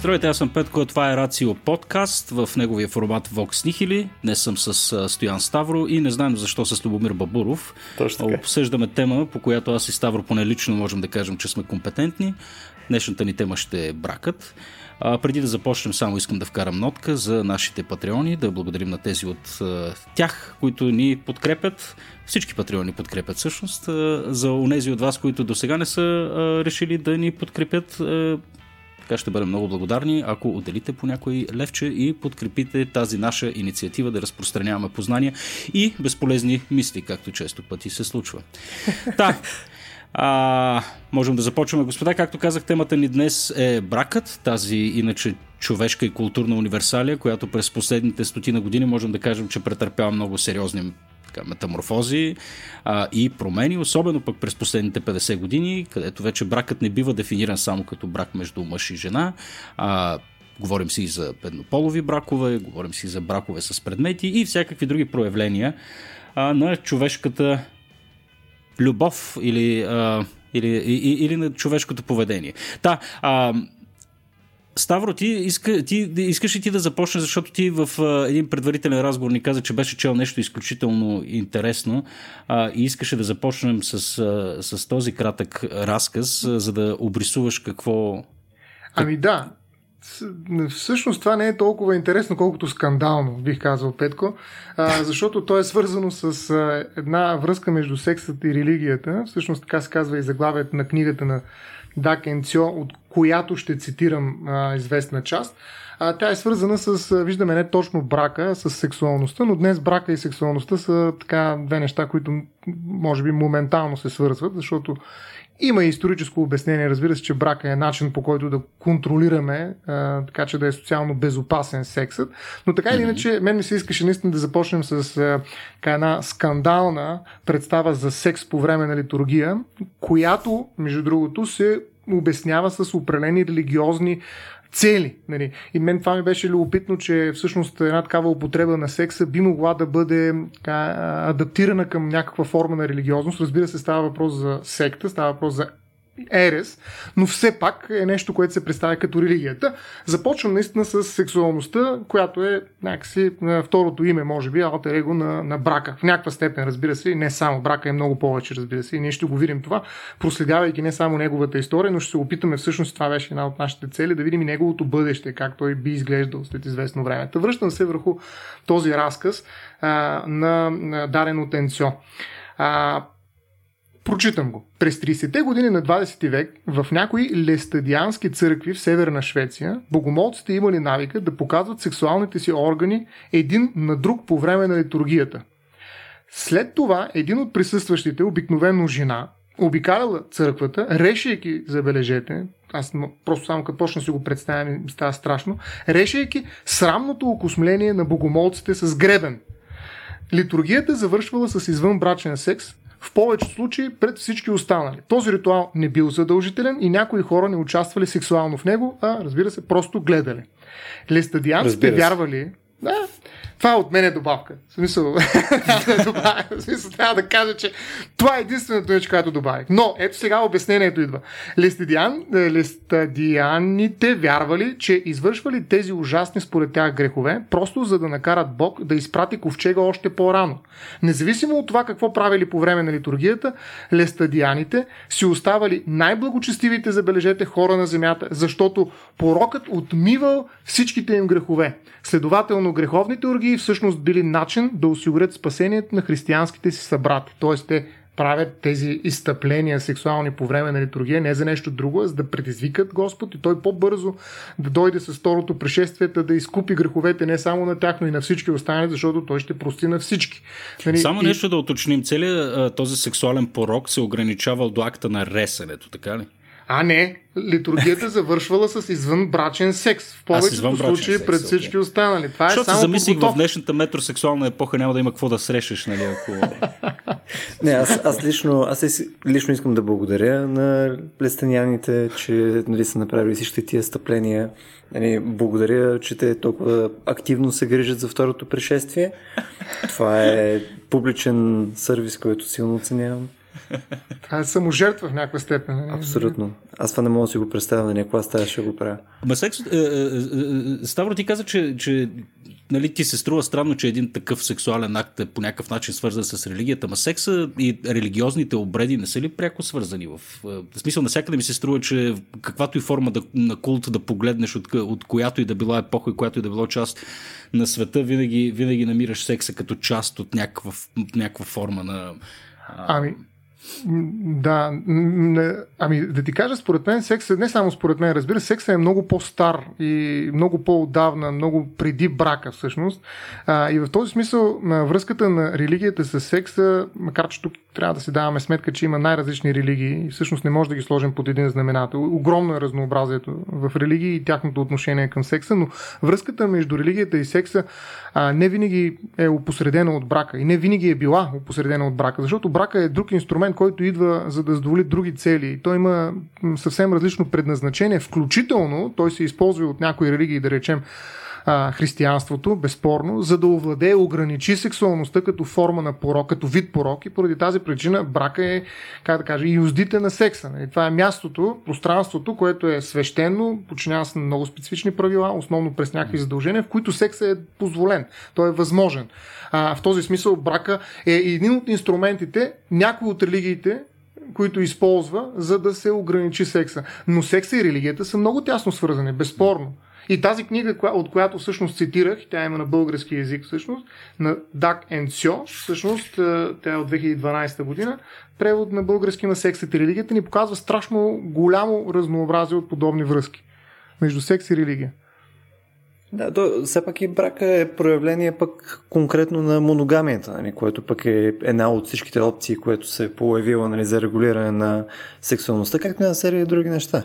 Здравейте, аз съм Петко, това е Рацио подкаст в неговия формат Vox Nihili. Днес съм с Стоян Ставро и не знаем защо с Любомир Бабуров. Точно така. Обсъждаме тема, по която аз и Ставро поне лично можем да кажем, че сме компетентни. Днешната ни тема ще е бракът. А, преди да започнем, само искам да вкарам нотка за нашите патреони, да благодарим на тези от а, тях, които ни подкрепят. Всички патреони подкрепят всъщност. А, за онези от вас, които до сега не са а, решили да ни подкрепят, а, така ще бъдем много благодарни, ако отделите по някой левче и подкрепите тази наша инициатива да разпространяваме познания и безполезни мисли, както често пъти се случва. Та, а, можем да започваме, господа. Както казах, темата ни днес е бракът, тази иначе човешка и културна универсалия, която през последните стотина години можем да кажем, че претърпява много сериозни така, метаморфози а, и промени, особено пък през последните 50 години, където вече бракът не бива дефиниран само като брак между мъж и жена, а Говорим си и за еднополови бракове, говорим си за бракове с предмети и всякакви други проявления а, на човешката любов или, а, или, или, или на човешкото поведение. Та, а, Ставро, ти, иска, ти искаш ли ти да започнеш, защото ти в а, един предварителен разговор ни каза, че беше чел нещо изключително интересно а, и искаше да започнем с, а, с този кратък разказ, а, за да обрисуваш какво... Ами да, Всъщност това не е толкова интересно, колкото скандално, бих казал Петко, а, защото то е свързано с а, една връзка между сексът и религията. Всъщност така се казва и заглавието на книгата на Дак Енцьо, от която ще цитирам а, известна част. А, тя е свързана с, виждаме, не точно брака, с сексуалността, но днес брака и сексуалността са така две неща, които може би моментално се свързват, защото има и историческо обяснение, разбира се, че брака е начин по който да контролираме, а, така че да е социално безопасен сексът. Но така или иначе, мен ми се искаше наистина да започнем с а, така една скандална представа за секс по време на литургия, която, между другото, се обяснява с определени религиозни цели. Нали. И мен това ми беше любопитно, че всъщност една такава употреба на секса би могла да бъде така, адаптирана към някаква форма на религиозност. Разбира се, става въпрос за секта, става въпрос за ерес, но все пак е нещо, което се представя като религията. Започвам наистина с сексуалността, която е някакси на второто име, може би, алтер его на, на брака. В някаква степен, разбира се, не само брака е много повече, разбира се, и ние ще го видим това, проследявайки не само неговата история, но ще се опитаме всъщност, това беше една от нашите цели, да видим и неговото бъдеще, как той би изглеждал след известно време. Та връщам се върху този разказ а, на, на Дарен от Енцо. А, Прочитам го. През 30-те години на 20 век в някои лестадиански църкви в северна Швеция богомолците имали навика да показват сексуалните си органи един на друг по време на литургията. След това един от присъстващите, обикновено жена, обикаляла църквата, решейки, забележете, аз просто само като почна си го представям, ми става страшно, решейки срамното окосмление на богомолците с гребен. Литургията завършвала с извънбрачен секс, в повечето случаи пред всички останали. Този ритуал не бил задължителен и някои хора не участвали сексуално в него, а разбира се, просто гледали. Лестадианците вярвали, да, това от мен е добавка. В смисъл, в смисъл, трябва да кажа, че това е единственото нещо, което добавих. Но, ето сега обяснението идва. Лестадиан, е, лестадианите вярвали, че извършвали тези ужасни според тях грехове, просто за да накарат Бог да изпрати ковчега още по-рано. Независимо от това какво правили по време на литургията, лестадианите си оставали най-благочестивите, забележете, хора на земята, защото порокът отмивал всичките им грехове. Следователно, греховните орги и всъщност били начин да осигурят спасението на християнските си събрати. Тоест те правят тези изтъпления сексуални по време на литургия не за нещо друго, а за да предизвикат Господ и той по-бързо да дойде с второто пришествие, да изкупи греховете не само на тях, но и на всички останали, защото той ще прости на всички. Нали? Само и... нещо да уточним. Целият този сексуален порок се ограничавал до акта на ресенето, така ли? А не, литургията завършвала с извънбрачен секс. В повечето случаи секс, пред всички okay. останали. Това Защото е само замислих в днешната метросексуална епоха няма да има какво да срещаш, нали, ако... не, аз, аз, лично, аз лично искам да благодаря на лестаняните, че нали, са направили всички тия стъпления. Нали, благодаря, че те толкова активно се грижат за второто пришествие. Това е публичен сервис, който силно оценявам. Това е саможертва в някаква степен. Абсолютно. Аз това не мога да си го представя на някаква стая ще го правя. Ма секс... Е, е, е, Ставро, ти каза, че, че нали, ти се струва странно, че един такъв сексуален акт е по някакъв начин свързан с религията, ма секса и религиозните обреди не са ли пряко свързани? В, в смисъл, навсякъде ми се струва, че каквато и форма да, на култа да погледнеш от, от която и да била епоха и която и да било част на света, винаги, винаги намираш секса като част от някаква, някаква форма на... Ами, да, не, ами да ти кажа, според мен секса, не само според мен, разбира, секса е много по-стар и много по-отдавна, много преди брака всъщност. А, и в този смисъл на връзката на религията с секса, макар че тук трябва да си даваме сметка, че има най-различни религии и всъщност не може да ги сложим под един знаменател. Огромно е разнообразието в религии и тяхното отношение към секса, но връзката между религията и секса а, не винаги е опосредена от брака и не винаги е била опосредена от брака, защото брака е друг инструмент, който идва за да задоволи други цели. Той има съвсем различно предназначение, включително той се използва от някои религии, да речем, а, християнството, безспорно, за да овладее, ограничи сексуалността като форма на порок, като вид порок и поради тази причина брака е, как да кажа, юздите на секса. И нали? това е мястото, пространството, което е свещено, подчинява се на много специфични правила, основно през някакви задължения, в които секса е позволен. Той е възможен. А, в този смисъл брака е един от инструментите, някои от религиите които използва, за да се ограничи секса. Но секса и религията са много тясно свързани, безспорно. И тази книга, от която всъщност цитирах, тя има на български язик всъщност, на Дак Енсьо, всъщност тя е от 2012 година, превод на български на сексът и религията ни показва страшно голямо разнообразие от подобни връзки между секс и религия. Да, то, все пак и брака е проявление пък конкретно на моногамията, нали, което пък е една от всичките опции, което се е появила нали, за регулиране на сексуалността, както и на серия и други неща.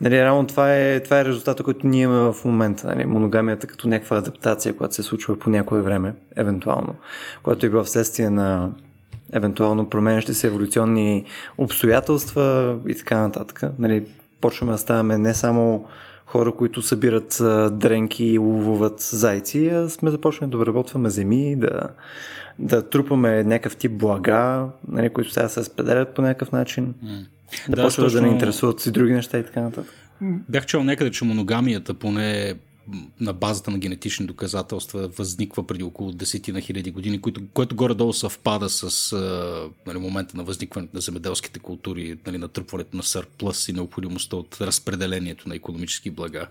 Нали, реално това е, това е резултата, който ние имаме в момента. Нали, моногамията като някаква адаптация, която се случва по някое време, евентуално, което е била вследствие на евентуално променящи се еволюционни обстоятелства и така нататък. Нали, почваме да ставаме не само хора, които събират дренки и ловуват зайци, а сме започнали да обработваме земи, да, да трупаме някакъв тип блага, нали, които сега се спределят по някакъв начин. Mm. Да, да почват точно... да не интересуват и други неща и така нататък. Бях чел някъде, че моногамията поне на базата на генетични доказателства възниква преди около 10 на хиляди години, което, което горе-долу съвпада с нали, момента на възникването на земеделските култури, нали, натрупването на сърплъс и необходимостта от разпределението на економически блага.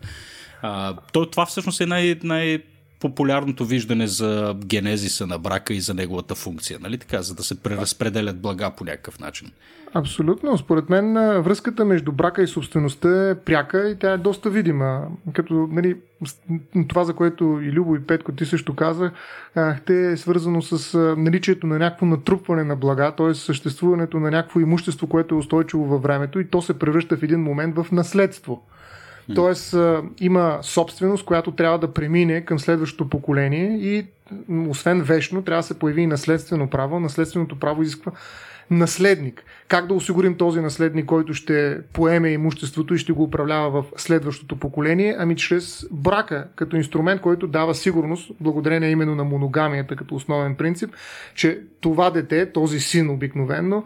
А, то, това всъщност е най- най- популярното виждане за генезиса на брака и за неговата функция, нали така, за да се преразпределят блага по някакъв начин. Абсолютно. Според мен връзката между брака и собствеността е пряка и тя е доста видима. Като нали, това, за което и Любо и Петко ти също казах, те е свързано с наличието на някакво натрупване на блага, т.е. съществуването на някакво имущество, което е устойчиво във времето и то се превръща в един момент в наследство. Тоест има собственост, която трябва да премине към следващото поколение и освен вечно, трябва да се появи и наследствено право. Наследственото право изисква наследник. Как да осигурим този наследник, който ще поеме имуществото и ще го управлява в следващото поколение? Ами чрез брака, като инструмент, който дава сигурност, благодарение именно на моногамията като основен принцип, че това дете, този син обикновенно,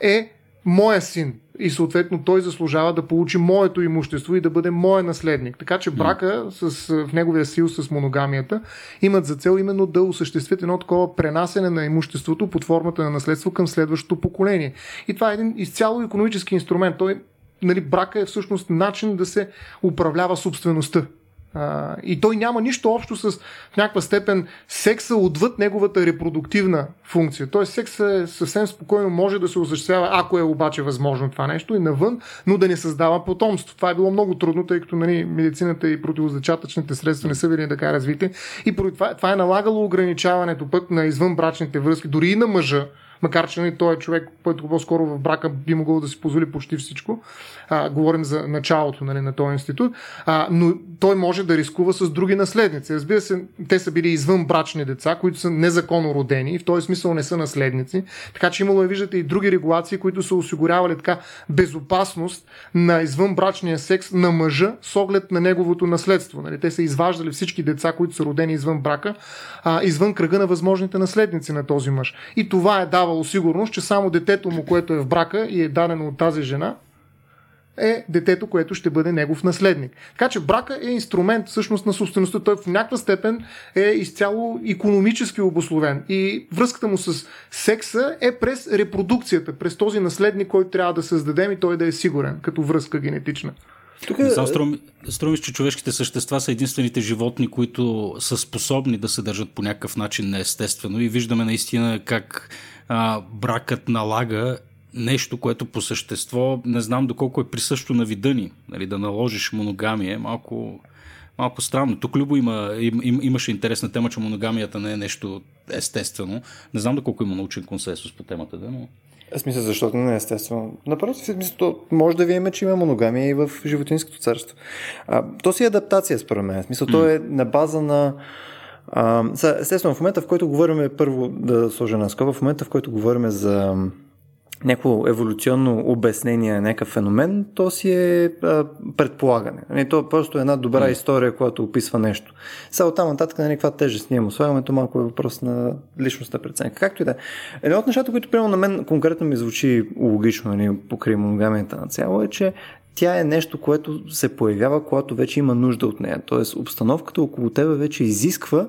е моя син и съответно той заслужава да получи моето имущество и да бъде моя наследник. Така че брака с, в неговия сил с моногамията имат за цел именно да осъществят едно такова пренасене на имуществото под формата на наследство към следващото поколение. И това е един изцяло економически инструмент. Той, нали, брака е всъщност начин да се управлява собствеността и той няма нищо общо с в някаква степен секса отвъд неговата репродуктивна функция. Тоест секса е съвсем спокойно може да се осъществява, ако е обаче възможно това нещо и навън, но да не създава потомство. Това е било много трудно, тъй като нали, медицината и противозачатъчните средства не са били така развити. И това, това е налагало ограничаването пък на извънбрачните връзки, дори и на мъжа, макар че нали, той е човек, който по-скоро в брака би могъл да си позволи почти всичко. А, говорим за началото нали, на този институт. А, но той може да рискува с други наследници. Разбира се, те са били извън брачни деца, които са незаконно родени и в този смисъл не са наследници. Така че имало, виждате, и други регулации, които са осигурявали така безопасност на извънбрачния секс на мъжа с оглед на неговото наследство. Нали, те са изваждали всички деца, които са родени извън брака, а, извън кръга на възможните наследници на този мъж. И това е давало давало сигурност, че само детето му, което е в брака и е дадено от тази жена, е детето, което ще бъде негов наследник. Така че брака е инструмент всъщност на собствеността. Той в някаква степен е изцяло економически обословен. И връзката му с секса е през репродукцията, през този наследник, който трябва да създадем и той да е сигурен, като връзка генетична. Тук... Не че човешките същества са единствените животни, които са способни да се държат по някакъв начин неестествено и виждаме наистина как а, бракът налага нещо, което по същество не знам доколко е присъщо на вида ни. Нали, да наложиш моногамия е малко, малко странно. Тук Любо има, им, им, имаше интересна тема, че моногамията не е нещо естествено. Не знам доколко има научен консенсус по темата, да, но... Аз мисля, защото не е естествено. Напротив, мисля, то може да видим, че има моногамия и в животинското царство. А, то си е адаптация, според мен. Смисъл, mm. то е на база на а, естествено, в момента, в който говорим, първо да сложа на скоба, в момента, в който говорим за някакво еволюционно обяснение на някакъв феномен, то си е а, предполагане. Не, то е просто една добра история, която описва нещо. Сега оттам нататък на някаква тежест ние му слагаме, то малко е въпрос на личността преценка. Както и да е. Едно от нещата, които приема на мен конкретно ми звучи логично, нали, покрай моногамията на цяло, е, че тя е нещо, което се появява, когато вече има нужда от нея. Тоест, обстановката около тебе вече изисква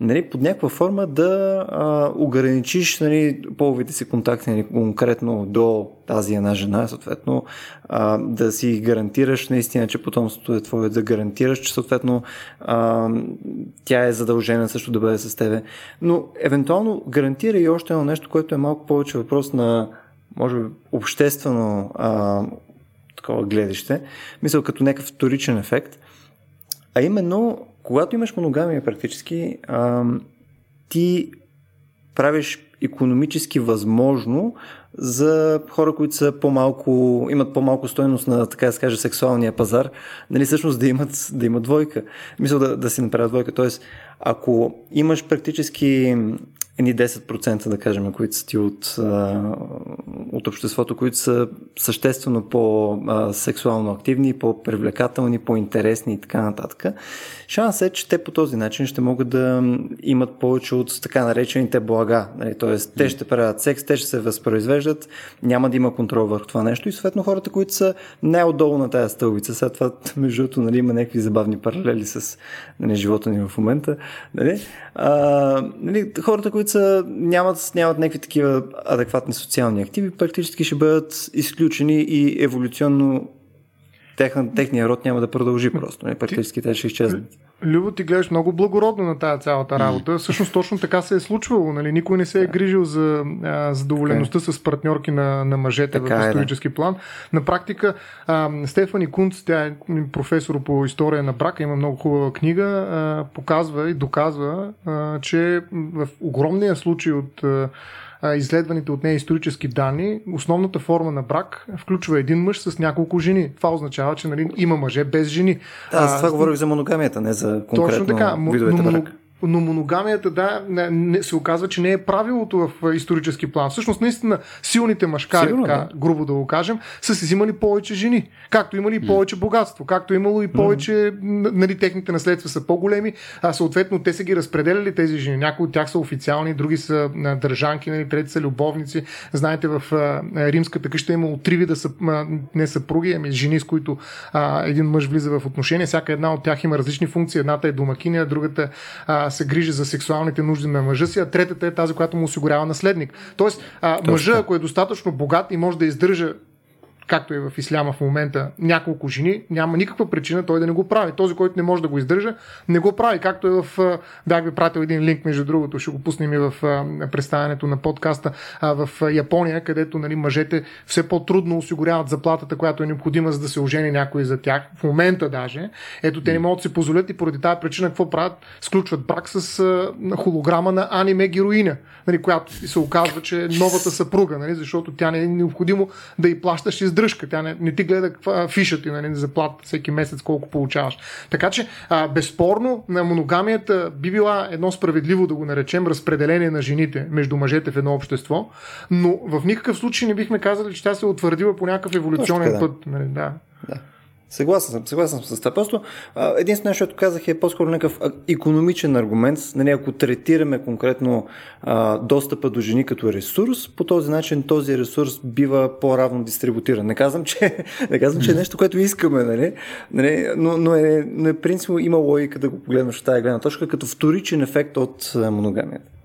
нали, под някаква форма да а, ограничиш нали, половите си контакти нали, конкретно до тази една жена, съответно а, да си гарантираш наистина, че потомството е твое, да гарантираш, че съответно а, тя е задължена също да бъде с тебе. Но евентуално гарантира и още едно нещо, което е малко повече въпрос на може би обществено а, такова гледаще, мисля като някакъв вторичен ефект, а именно когато имаш моногамия практически, а, ти правиш економически възможно за хора, които са по-малко, имат по-малко стойност на, така да се каже, сексуалния пазар, нали, всъщност да имат, да имат двойка. Мисля да, да си направят двойка. Тоест, ако имаш практически едни 10% да кажем, които са ти от, от обществото, които са съществено по-сексуално активни, по-привлекателни, по-интересни и така нататък. Шанс е, че те по този начин ще могат да имат повече от така наречените блага. Нали? Тоест, те ще правят секс, те ще се възпроизвеждат, няма да има контрол върху това нещо и съответно хората, които са най-отдолу на тази стълбица, след това, между другото, нали, има някакви забавни паралели с нали, живота ни в момента. Нали? А, нали, хората, които са, нямат, нямат някакви такива адекватни социални активи, практически ще бъдат изключени и еволюционно техния, техния род няма да продължи просто. Не, практически те ще изчезнат. Любо, ти гледаш много благородно на тази цялата работа. Всъщност точно така се е случвало. Нали? Никой не се е грижил за а, задоволеността с партньорки на, на мъжете така в е, исторически да. план. На практика а, Стефани Кунц, тя е професор по история на брака, има много хубава книга, а, показва и доказва, а, че в огромния случай от а, изследваните от нея исторически данни, основната форма на брак включва един мъж с няколко жени. Това означава, че нали, има мъже без жени. Да, аз това а, говорих за моногамията, не за конкретно точно така, видовете но, брак но моногамията, да, не, се оказва, че не е правилото в исторически план. Всъщност, наистина, силните мъжкари, Сигурно, така, да. грубо да го кажем, са си взимали повече жени. Както имали и повече богатство, както имало и повече, нали, техните наследства са по-големи, а съответно те са ги разпределяли тези жени. Някои от тях са официални, други са държанки, нали, трети са любовници. Знаете, в а, римската къща е имало три вида са, а, не съпруги, ами жени, с които а, един мъж влиза в отношения. Всяка една от тях има различни функции. Едната е домакиня, другата а, се грижи за сексуалните нужди на мъжа си, а третата е тази, която му осигурява наследник. Тоест, а, мъжа, ако е достатъчно богат и може да издържа както е в исляма в момента, няколко жени, няма никаква причина той да не го прави. Този, който не може да го издържа, не го прави. Както е в... Бях ви пратил един линк, между другото, ще го пуснем и в представянето на подкаста в Япония, където нали, мъжете все по-трудно осигуряват заплатата, която е необходима, за да се ожени някой за тях. В момента даже. Ето, те не могат да се позволят и поради тази причина какво правят? Сключват брак с холограма на аниме героиня, нали, която се оказва, че е новата съпруга, нали, защото тя не е необходимо да й плащаш издръжка. Тя не, не ти гледа каква фиша ти, нали, заплата всеки месец колко получаваш. Така че, а, безспорно, на моногамията би била едно справедливо, да го наречем, разпределение на жените между мъжете в едно общество, но в никакъв случай не бихме казали, че тя се е утвърдила по някакъв еволюционен Точка, да. път. Нали, да. да. Съгласен съм, съгласен съм с това. Просто единственото, което казах е по-скоро някакъв економичен аргумент. Нали, ако третираме конкретно а, достъпа до жени като ресурс, по този начин този ресурс бива по-равно дистрибутиран. Не казвам, че, не казвам, че е нещо, което искаме, нали? нали? Но, но, е, но е принципно има логика да го погледнем от тази гледна точка като вторичен ефект от моногамията.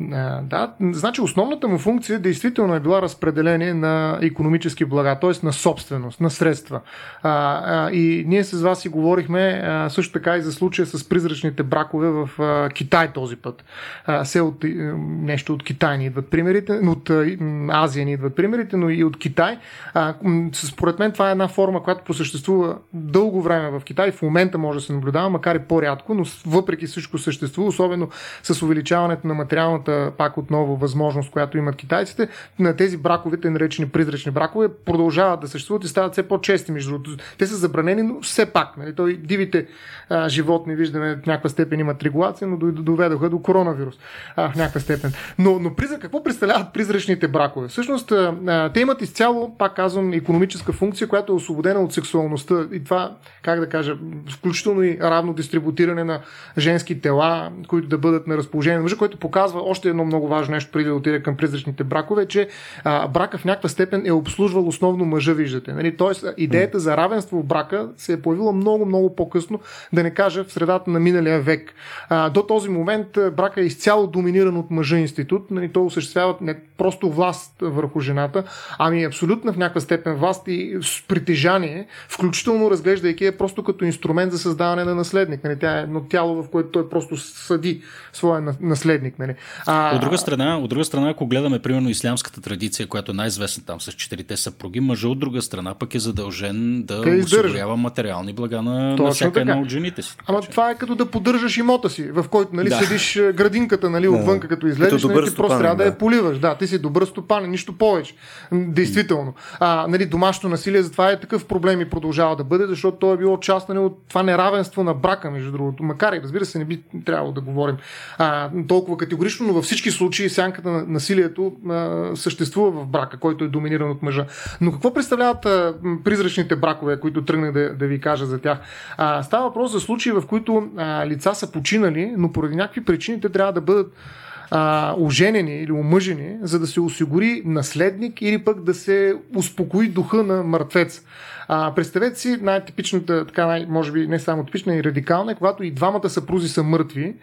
Да, значи основната му функция действително е била разпределение на економически блага, т.е. на собственост, на средства. А, а, и ние с вас си говорихме а, също така и за случая с призрачните бракове в а, Китай този път. А, се от, нещо от Китай ни идват примерите, от а, Азия ни идват примерите, но и от Китай. А, според мен това е една форма, която посъществува дълго време в Китай. В момента може да се наблюдава, макар и по-рядко, но въпреки всичко съществува, особено с увеличаването на материалната основната, пак отново, възможност, която имат китайците, на тези браковете, наречени призрачни бракове, продължават да съществуват и стават все по-чести. Между другото, те са забранени, но все пак. Нали, той, дивите а, животни, виждаме, в някаква степен имат регулация, но доведоха до коронавирус а, в някаква степен. Но, но призрак, какво представляват призрачните бракове? Всъщност, а, те имат изцяло, пак казвам, економическа функция, която е освободена от сексуалността. И това, как да кажа, включително и равно дистрибутиране на женски тела, които да бъдат на разположение на мъжа, което показва още едно много важно нещо преди да отиде към призрачните бракове, че а, брака в някаква степен е обслужвал основно мъжа, виждате. Нали? Тоест, идеята за равенство в брака се е появила много, много по-късно, да не кажа в средата на миналия век. А, до този момент брака е изцяло доминиран от мъжа институт. Нали? Той осъществява не просто власт върху жената, ами абсолютно в някаква степен власт и притежание, включително разглеждайки е просто като инструмент за създаване на наследник. Нали? Тя е едно тяло, в което той просто съди своя наследник. Нали? А... От, друга страна, от друга страна, ако гледаме примерно ислямската традиция, която е най-известна там с четирите съпруги, мъжа от друга страна пък е задължен да Те осигурява материални блага на, на всяка една от жените си. Ама че... това е като да поддържаш имота си, в който нали, да. седиш е, градинката нали, отвънка, като излезеш, като нали, ти просто трябва да. да я поливаш. Да, ти си добър стопан, нищо повече. Действително. А, нали, домашно насилие, затова е такъв проблем и продължава да бъде, защото то е било част нали, от това неравенство на брака, между другото. Макар и разбира се, не би трябвало да говорим а, толкова категорично, но във всички случаи сянката на насилието а, съществува в брака, който е доминиран от мъжа. Но какво представляват а, призрачните бракове, които тръгнах да, да ви кажа за тях? А, става въпрос за случаи, в които а, лица са починали, но поради някакви причини те трябва да бъдат а, оженени или омъжени, за да се осигури наследник или пък да се успокои духа на мъртвец. А, представете си най-типичната, така най- може би не само типична и радикална, е когато и двамата съпрузи са мъртви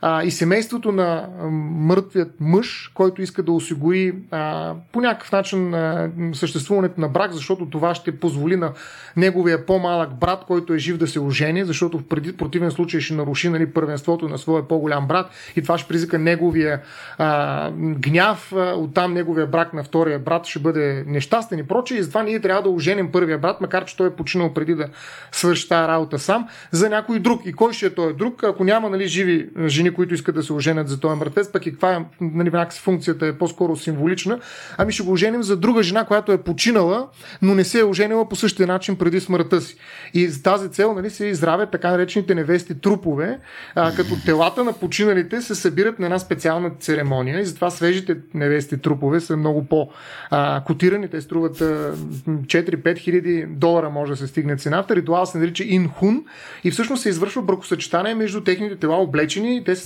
а, и семейството на мъртвият мъж, който иска да осигури а, по някакъв начин а, съществуването на брак, защото това ще позволи на неговия по-малък брат, който е жив да се ожени, защото в противен случай ще наруши нали, първенството на своя по-голям брат и това ще призика неговия а, гняв, а, оттам неговия брак на втория брат ще бъде нещастен и прочее. И затова ние трябва да оженим първия брат, макар че той е починал преди да свърши тази работа сам, за някой друг. И кой ще е той друг, ако няма нали, живи жени, които искат да се оженят за този мъртвец, пък и каква е, нали, функцията е по-скоро символична, ами ще го оженим за друга жена, която е починала, но не се е оженила по същия начин преди смъртта си. И за тази цел нали, се изравят така наречените невести трупове, а, като телата на починалите се събират на една специална церемония и затова свежите невести трупове са много по-котирани. Те струват 4-5 хиляди долара може да се стигне цената. Ритуал се нарича Инхун и всъщност се извършва бракосъчетание между техните тела облечени. Те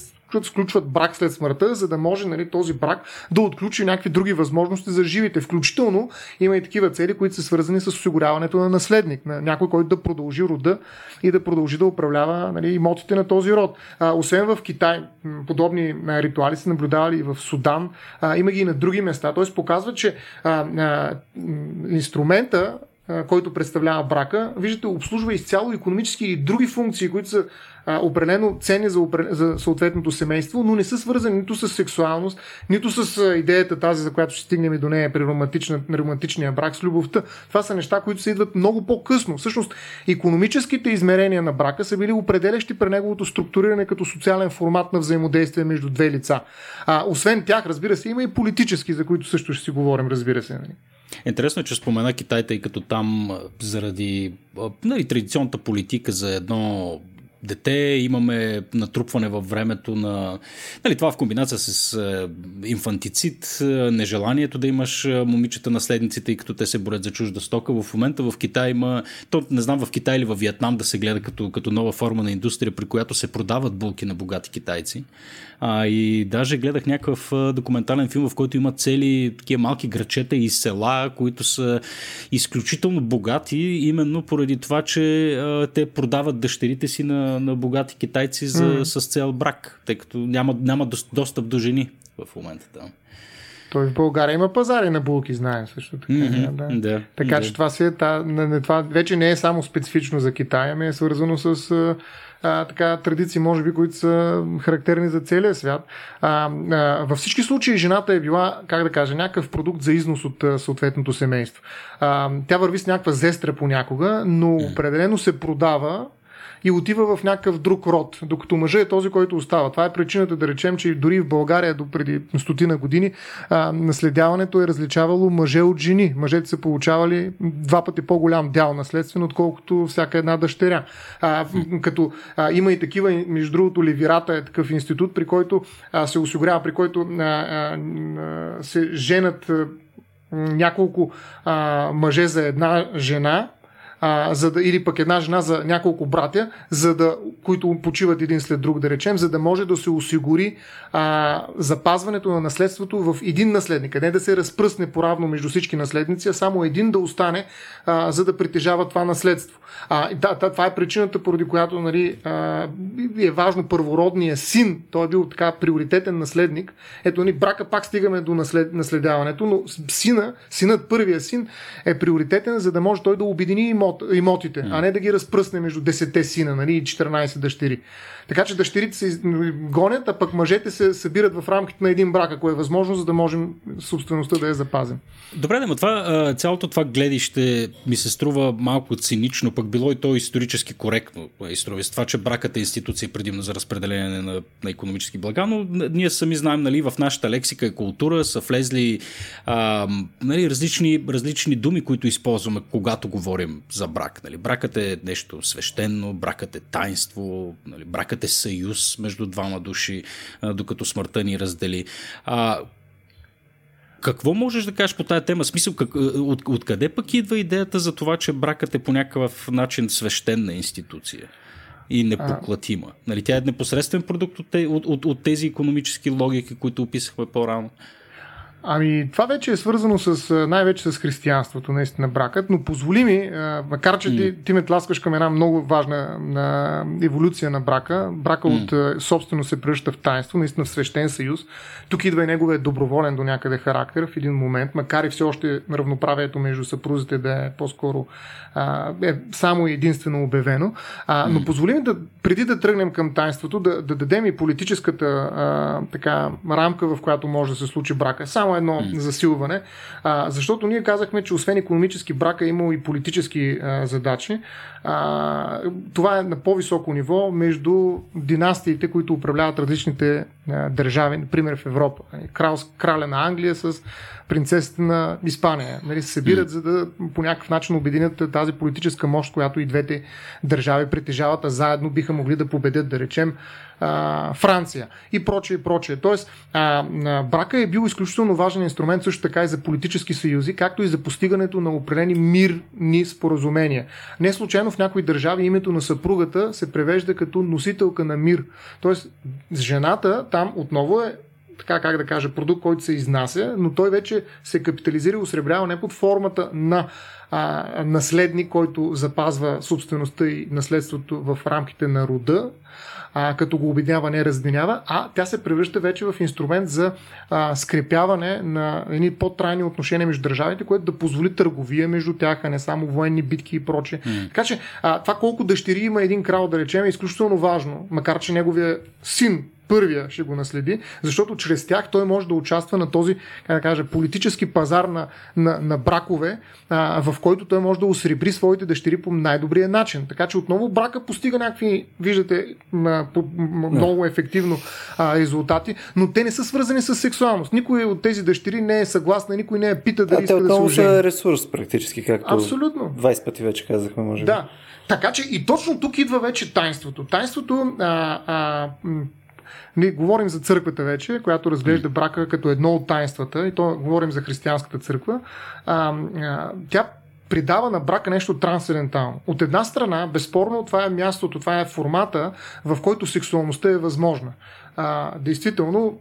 сключват брак след смъртта, за да може нали, този брак да отключи някакви други възможности за живите. Включително има и такива цели, които са свързани с осигуряването на наследник, на някой, който да продължи рода и да продължи да управлява нали, имотите на този род. А, освен в Китай, подобни ритуали се наблюдавали и в Судан, а, има ги и на други места. Тоест показва, че а, а, инструмента който представлява брака, виждате, обслужва изцяло економически и други функции, които са а, определено ценни за, за съответното семейство, но не са свързани нито с сексуалност, нито с а, идеята тази, за която ще стигнем и до нея при романтичния брак, с любовта. Това са неща, които се идват много по-късно. Всъщност, економическите измерения на брака са били определящи при неговото структуриране като социален формат на взаимодействие между две лица. А, освен тях, разбира се, има и политически, за които също ще си говорим, разбира се. Нали? Интересно е, че спомена Китай, тъй като там заради нали, традиционната политика за едно дете, имаме натрупване във времето на... Нали, това в комбинация с инфантицид, нежеланието да имаш момичета наследниците, тъй като те се борят за чужда стока. В момента в Китай има... То, не знам в Китай или в Виетнам да се гледа като, като нова форма на индустрия, при която се продават булки на богати китайци. А, и даже гледах някакъв документален филм, в който има цели такива малки грачета и села, които са изключително богати, именно поради това, че а, те продават дъщерите си на, на богати китайци за, mm. с цел брак, тъй като няма, няма достъп до жени в момента там. Той в България има пазари на булки, знаем също така. Mm-hmm, да. Да, така да. че това, си е, това вече не е само специфично за Китай, ами е свързано с а, така, традиции, може би, които са характерни за целия свят. А, а, във всички случаи жената е била, как да кажа, някакъв продукт за износ от а, съответното семейство. А, тя върви с някаква зестра понякога, но определено се продава и отива в някакъв друг род, докато мъжът е този, който остава. Това е причината да речем, че дори в България до преди стотина години а, наследяването е различавало мъже от жени. Мъжете са получавали два пъти по-голям дял наследствен, отколкото всяка една дъщеря. А, като а, има и такива, между другото, Левирата е такъв институт, при който а, се осигурява, при който а, а, се женат а, няколко а, мъже за една жена а, за да, или пък една жена за няколко братя, за да, които почиват един след друг, да речем, за да може да се осигури а, запазването на наследството в един наследник, а не да се разпръсне поравно между всички наследници, а само един да остане, а, за да притежава това наследство. А, да, това е причината, поради която нали, а, е важно първородния син, той е бил така приоритетен наследник. Ето, ни нали, брака пак стигаме до наслед, наследяването, но сина, синът, първия син, е приоритетен, за да може той да обедини имот, имотите, а не да ги разпръсне между 10 сина нали, и 14 дъщери. Така че дъщерите се гонят, а пък мъжете се събират в рамките на един брак, ако е възможно, за да можем собствеността да я запазим. Добре, но това, цялото това гледище ми се струва малко цинично, пък било и то исторически коректно. Изтрува с това, че бракът е институция предимно за разпределение на, на економически блага, но ние сами знаем, нали, в нашата лексика и култура са влезли а, нали, различни, различни думи, които използваме, когато говорим за брак. Нали. Бракът е нещо свещено, бракът е тайнство, нали, бракът е съюз между двама души, докато смъртта ни раздели. А, какво можеш да кажеш по тази тема? Смисъл, как, от, откъде пък идва идеята за това, че бракът е по някакъв начин свещена институция? и непоклатима. Нали, тя е непосредствен продукт от, от, от, от тези економически логики, които описахме по-рано. Ами, това вече е свързано с, най-вече с християнството, наистина бракът, но позволи ми, макар че ти, ти ме тласкаш към една много важна на еволюция на брака, брака mm. от собствено се превръща в таинство, наистина в свещен съюз. Тук идва и неговия доброволен до някъде характер в един момент, макар и все още равноправието между съпрузите да е по-скоро а, е само и единствено обявено. А, но позволи ми да, преди да тръгнем към таинството, да, да дадем и политическата а, така, рамка, в която може да се случи брака. Само само едно mm. засилване, а, защото ние казахме, че освен економически брака е имал и политически а, задачи. А, това е на по-високо ниво между династиите, които управляват различните а, държави, например в Европа. Крал, краля на Англия с принцесата на Испания. Нали, се събират, mm. за да по някакъв начин обединят тази политическа мощ, която и двете държави притежават, а заедно биха могли да победят, да речем, Франция и прочее, и прочее. Тоест, а, а, брака е бил изключително важен инструмент също така и за политически съюзи, както и за постигането на определени мирни споразумения. Не случайно в някои държави името на съпругата се превежда като носителка на мир. Тоест, жената там отново е така как да кажа, продукт, който се изнася, но той вече се капитализира и осребрява не под формата на а, наследник, който запазва собствеността и наследството в рамките на рода, а, като го обединява, не разединява, а тя се превръща вече в инструмент за а, скрепяване на едни по-трайни отношения между държавите, което да позволи търговия между тях, а не само военни битки и прочее. Mm. Така че а, това колко дъщери има един крал, да речем, е изключително важно, макар че неговия син първия ще го наследи, защото чрез тях той може да участва на този, как да кажа, политически пазар на, на, на бракове, а, в който той може да осребри своите дъщери по най-добрия начин. Така че отново брака постига някакви, виждате, много ефективно а, резултати, но те не са свързани с сексуалност. Никой от тези дъщери не е съгласна, никой не е пита дали а, иска да се ожени. са ресурс практически, както Абсолютно. 20 пъти вече казахме, може Да. Така че и точно тук идва вече тайнството. Тайнството а, а, ние говорим за църквата вече, която разглежда брака като едно от тайнствата, и то говорим за християнската църква. А, а, тя придава на брака нещо трансцендентално. От една страна, безспорно, това е мястото, това е формата, в който сексуалността е възможна. А, действително,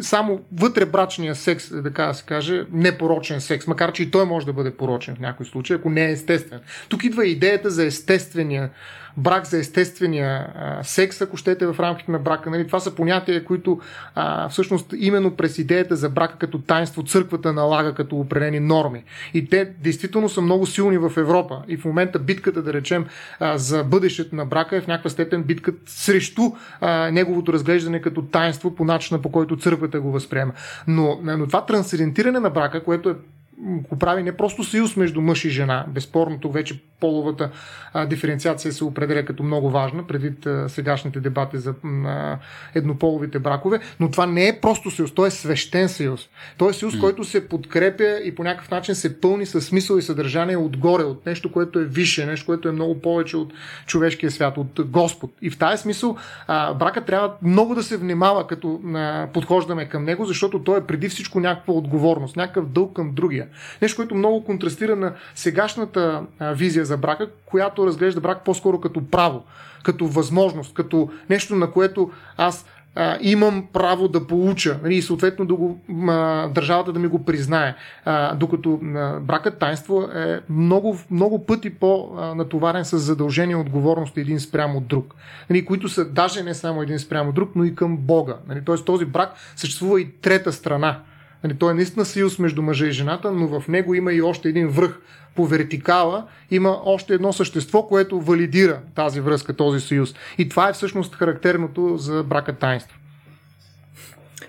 само вътре брачния секс, така да се каже, непорочен секс, макар че и той може да бъде порочен в някой случай, ако не е естествен. Тук идва идеята за естествения брак за естествения секс, ако щете в рамките на брака. Нали? Това са понятия, които а, всъщност именно през идеята за брака като тайнство църквата налага като определени норми. И те действително са много силни в Европа. И в момента битката, да речем, а, за бъдещето на брака е в някаква степен битката срещу а, неговото разглеждане като тайнство по начина по който църквата го възприема. Но, но това трансцендентиране на брака, което е го прави не просто съюз между мъж и жена. Безспорно тук вече половата а, диференциация се определя като много важна, предвид а, сегашните дебати за а, еднополовите бракове, но това не е просто съюз, то е свещен съюз. То е съюз, mm. който се подкрепя и по някакъв начин се пълни с смисъл и съдържание отгоре, от нещо, което е висше, нещо, което е много повече от човешкия свят, от Господ. И в тази смисъл а, брака трябва много да се внимава, като а, подхождаме към него, защото той е преди всичко някаква отговорност, някакъв дълг към другия. Нещо, което много контрастира на сегашната визия за брака, която разглежда брак по-скоро като право, като възможност, като нещо, на което аз а, имам право да получа нали, и съответно да го, а, държавата да ми го признае. А, докато а, бракът тайнство е много, много пъти по-натоварен с задължения и отговорност един спрямо друг, нали, които са даже не само един спрямо от друг, но и към Бога. Нали, Тоест този брак съществува и трета страна. Нали, той е наистина съюз между мъжа и жената, но в него има и още един връх по вертикала, има още едно същество, което валидира тази връзка, този съюз. И това е всъщност характерното за брака таинство.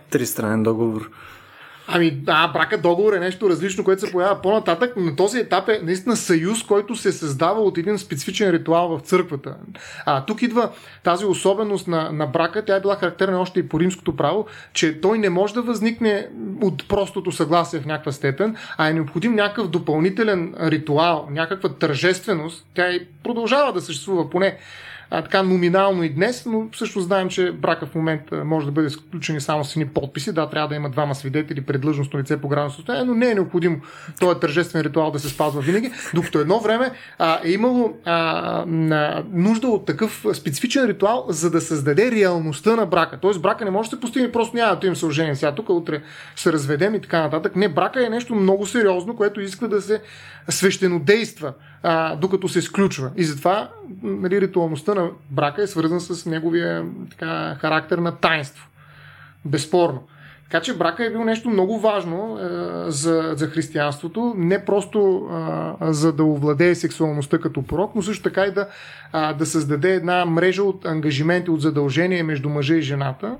Тристранен договор. Ами да, брака договор е нещо различно, което се появява по-нататък. На този етап е наистина съюз, който се създава от един специфичен ритуал в църквата. А тук идва тази особеност на, на брака, тя е била характерна още и по римското право, че той не може да възникне от простото съгласие в някаква степен, а е необходим някакъв допълнителен ритуал, някаква тържественост. Тя и продължава да съществува поне а, така номинално и днес, но също знаем, че брака в момента може да бъде сключен само с едни подписи. Да, трябва да има двама свидетели пред длъжностно лице по гражданско състояние, но не е необходимо този тържествен ритуал да се спазва винаги. Докато едно време а, е имало а, на, нужда от такъв специфичен ритуал, за да създаде реалността на брака. Тоест брака не може да се постигне, просто няма да им се оженим сега тук, утре се разведем и така нататък. Не, брака е нещо много сериозно, което иска да се свещено действа, а, докато се изключва. И затова нали, ритуалността на брака е свързана с неговия така, характер на таинство. Безспорно. Така че брака е бил нещо много важно е, за, за християнството, не просто е, за да овладее сексуалността като порок, но също така и да, е, да създаде една мрежа от ангажименти, от задължения между мъжа и жената,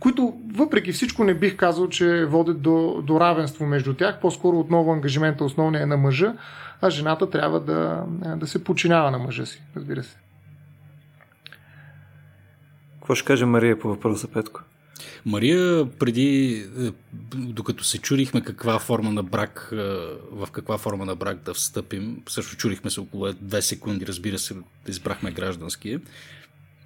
които въпреки всичко не бих казал, че водят до, до равенство между тях. По-скоро отново ангажимента основния е на мъжа, а жената трябва да, да се подчинява на мъжа си, разбира се. Какво ще каже Мария по въпроса, Петко? Мария, преди, е, докато се чурихме каква форма на брак, е, в каква форма на брак да встъпим, също чурихме се около две секунди, разбира се, избрахме гражданския.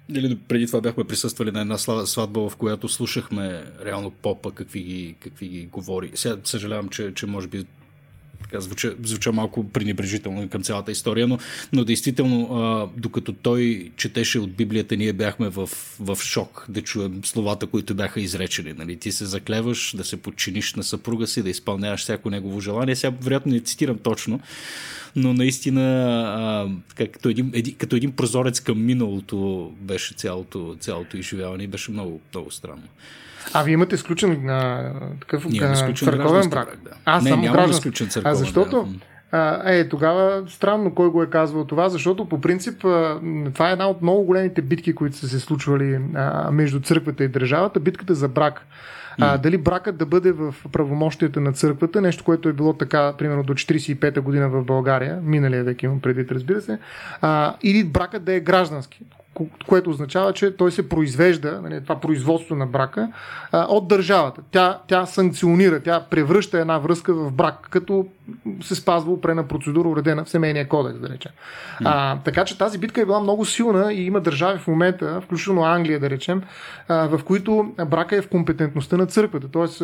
Или преди това бяхме присъствали на една сватба, в която слушахме реално попа какви ги, какви ги говори. Сега съжалявам, че, че може би така звуча, звуча малко пренебрежително към цялата история, но, но действително, а, докато той четеше от Библията, ние бяхме в, в шок да чуем словата, които бяха изречени. Нали? Ти се заклеваш да се подчиниш на съпруга си, да изпълняваш всяко негово желание. Сега, вероятно, не цитирам точно, но наистина а, като, един, един, като един прозорец към миналото беше цялото, цялото изживяване и беше много, много странно. А вие имате сключен а, такъв Ние а, сключен църковен брак? Да. А, не, само нямаме сключен църковен. А защото да. Е, тогава странно кой го е казвал това, защото по принцип това е една от много големите битки, които са се случвали а, между църквата и държавата, битката за брак. А, дали бракът да бъде в правомощията на църквата, нещо, което е било така, примерно до 45-та година в България, миналия век имам предвид, разбира се, а, или бракът да е граждански което означава, че той се произвежда, нали, това производство на брака, а, от държавата. Тя, тя санкционира, тя превръща една връзка в брак, като се спазва упрена процедура, уредена в семейния кодекс, да речем. А, така че тази битка е била много силна и има държави в момента, включително Англия, да речем, а, в които брака е в компетентността на църквата. Тоест,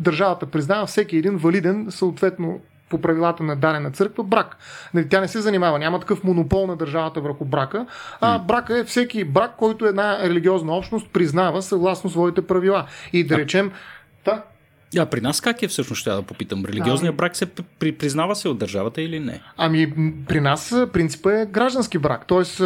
държавата признава всеки един валиден, съответно по правилата на дадена църква брак. Нали, тя не се занимава, няма такъв монопол на държавата върху брака, а брака е всеки брак, който една религиозна общност признава съгласно своите правила. И да речем, да, а при нас как е всъщност, ще да попитам? Религиозният брак се при, признава се от държавата или не? Ами, при нас принципът е граждански брак. Тоест,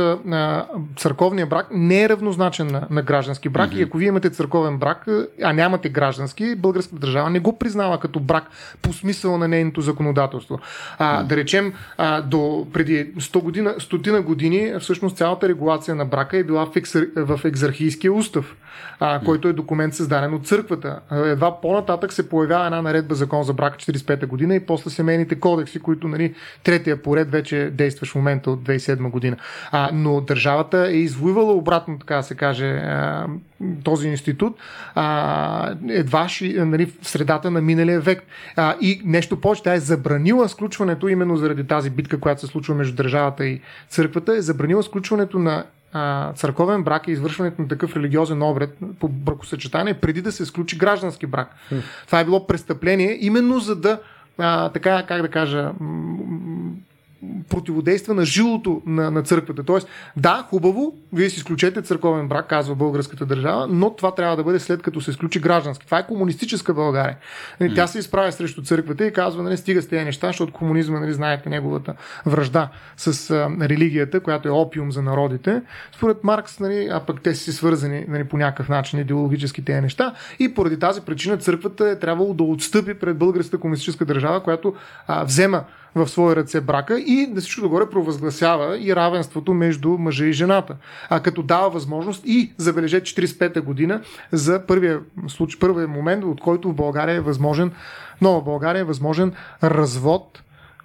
църковният брак не е равнозначен на, на граждански брак. Mm-hmm. И ако вие имате църковен брак, а нямате граждански, българската държава не го признава като брак по смисъл на нейното законодателство. А, mm-hmm. Да речем, а, до преди 100 година, стотина години, всъщност цялата регулация на брака е била в, ексар, в екзархийския устав, а, който е документ създаден от църквата. Едва по-нататък се появява една наредба закон за брак 45-та година и после семейните кодекси, които нали, третия поред вече действаш в момента от 2007 година. А, но държавата е извоювала обратно, така се каже, а, този институт а, едва ши, нали, в средата на миналия век. А, и нещо повече, тя е забранила сключването именно заради тази битка, която се случва между държавата и църквата, е забранила сключването на а, църковен брак и извършването на такъв религиозен обред по бракосъчетание преди да се сключи граждански брак. Това е било престъпление именно за да а, така, как да кажа, противодейства на жилото на, на църквата. Тоест, да, хубаво, вие си изключете църковен брак, казва българската държава, но това трябва да бъде след като се изключи граждански. Това е комунистическа България. Нали, тя се изправя срещу църквата и казва, нали, стига с тези неща, защото комунизма, нали, знаете неговата връжда с а, религията, която е опиум за народите. Според Маркс, нали, а пък те си свързани нали, по някакъв начин идеологически тези неща и поради тази причина църквата е трябвало да отстъпи пред българската комунистическа държава, която а, взема в свои ръце брака и на всичко догоре провъзгласява и равенството между мъжа и жената. А като дава възможност и забележете 45-та година за първия, случай, първия момент, от който в България е възможен, нова България е възможен развод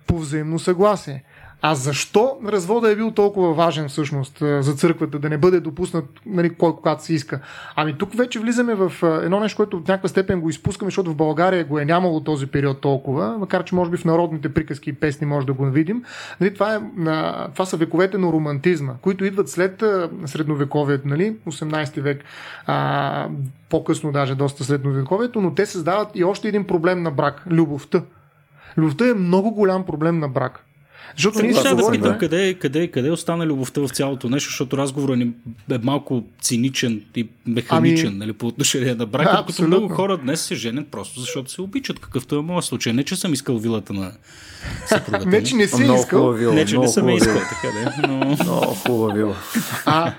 по взаимно съгласие. А защо развода е бил толкова важен всъщност за църквата, да не бъде допуснат нали, кой когато се иска? Ами тук вече влизаме в едно нещо, което в някаква степен го изпускаме, защото в България го е нямало този период толкова, макар че може би в народните приказки и песни може да го видим. Нали, това, е, това са вековете на романтизма, които идват след средновековието, нали, 18 век, а, по-късно даже доста средновековието, но те създават и още един проблем на брак любовта. Любовта е много голям проблем на брак. Защото ние ще да питам къде, къде, къде остана любовта в цялото нещо, защото разговорът ни е малко циничен и механичен ами... нали, по отношение на брака, да, като много хора днес се женят просто защото се обичат, какъвто е моят случай. Не, че съм искал вилата на съпругата Не, че не си искал. Вила, не, че не съм искал, така да но... Много хубава вила. А,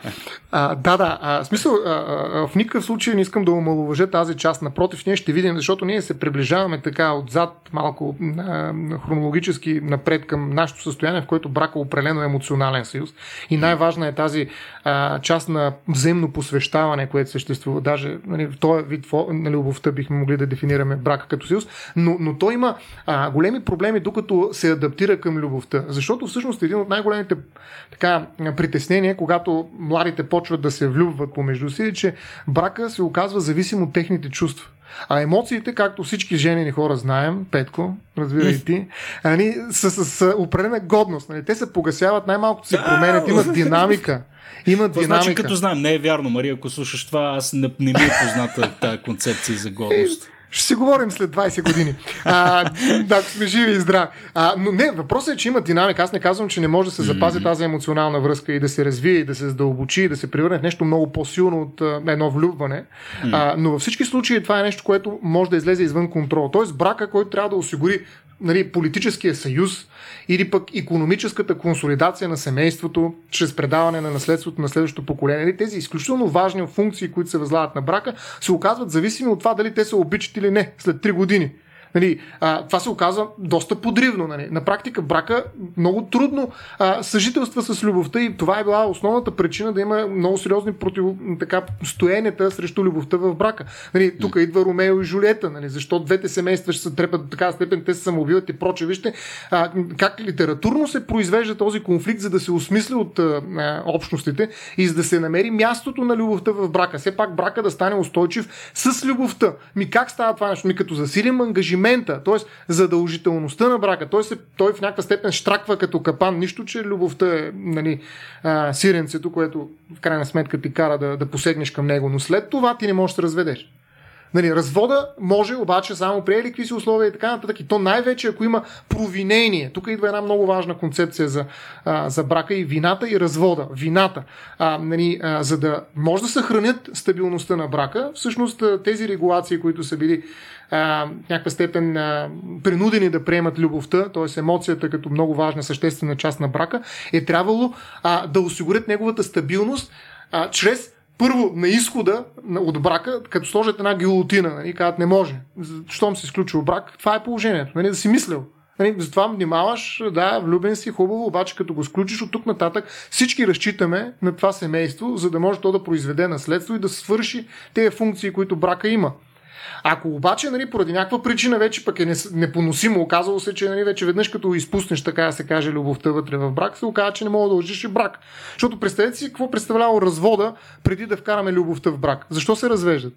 да, да. А, смисъл, а, а, в никакъв случай не искам да омалуважа тази част. Напротив, ние ще видим, защото ние се приближаваме така отзад малко а, хронологически напред към нашето състояние, в което брака е определено емоционален съюз. И най-важна е тази а, част на взаимно посвещаване, което съществува. Даже нали, в този вид на любовта бихме могли да дефинираме брака като съюз. Но, но той има а, големи проблеми, докато се адаптира към любовта. Защото всъщност един от най-големите така, притеснения, когато младите почват да се влюбват помежду си, е, че брака се оказва зависим от техните чувства. А емоциите, както всички женени хора знаем, Петко, разбирай ти, ани, са с, определена годност. Нали? Те се погасяват, най-малкото се променят, имат динамика. Има значи, динамика. Значи, като знаем, не е вярно, Мария, ако слушаш това, аз не, не ми е позната тази концепция за годност. Ще си говорим след 20 години. А, да, сме живи и здрави. А, но не, въпросът е, че има динамика. Аз не казвам, че не може да се запази тази емоционална връзка и да се развие, и да се задълбочи, и да се превърне в нещо много по-силно от а, едно влюбване. А, но във всички случаи това е нещо, което може да излезе извън контрол. Тоест брака, който трябва да осигури нали, политическия съюз или пък економическата консолидация на семейството чрез предаване на наследството на следващото поколение. Нали, тези изключително важни функции, които се възлагат на брака, се оказват зависими от това дали те се обичат или не след 3 години. Нали, а, това се оказа доста подривно. Нали. На практика брака много трудно а, съжителства с любовта и това е била основната причина да има много сериозни против, така, стоенета срещу любовта в брака. Нали, тук идва Ромео и Жулиета. Нали, защо двете семейства ще се трепат до така степен, те се самоубиват и проче. Вижте а, как литературно се произвежда този конфликт, за да се осмисли от а, общностите и за да се намери мястото на любовта в брака. Все пак брака да стане устойчив с любовта. Ми как става това нещо? Ми като засилим ангажимента, т.е. задължителността на брака. Се, той в някаква степен штраква като капан. Нищо, че любовта е нали, а, сиренцето, което в крайна сметка ти кара да, да посегнеш към него. Но след това ти не можеш да се разведеш. Нали, развода може обаче само при какви си условия и така нататък. И то най-вече ако има провинение. Тук идва една много важна концепция за, а, за брака и вината и развода. Вината. А, нали, а, за да може да съхранят стабилността на брака, всъщност тези регулации, които са били а, някаква степен а, принудени да приемат любовта, т.е. емоцията като много важна съществена част на брака, е трябвало а, да осигурят неговата стабилност а, чрез първо на изхода от брака, като сложат една гилотина, нали, казват не може. Щом се изключил брак, това е положението. Нали, да си мислил. Нали, затова внимаваш, да, влюбен си, хубаво, обаче като го сключиш от тук нататък, всички разчитаме на това семейство, за да може то да произведе наследство и да свърши тези функции, които брака има. Ако обаче, нали, поради някаква причина вече пък е непоносимо, оказало се, че нали, вече веднъж като изпуснеш, така да се каже, любовта вътре в брак, се оказа, че не мога да дължиш и брак. Защото представете си какво представлява развода преди да вкараме любовта в брак. Защо се развеждат?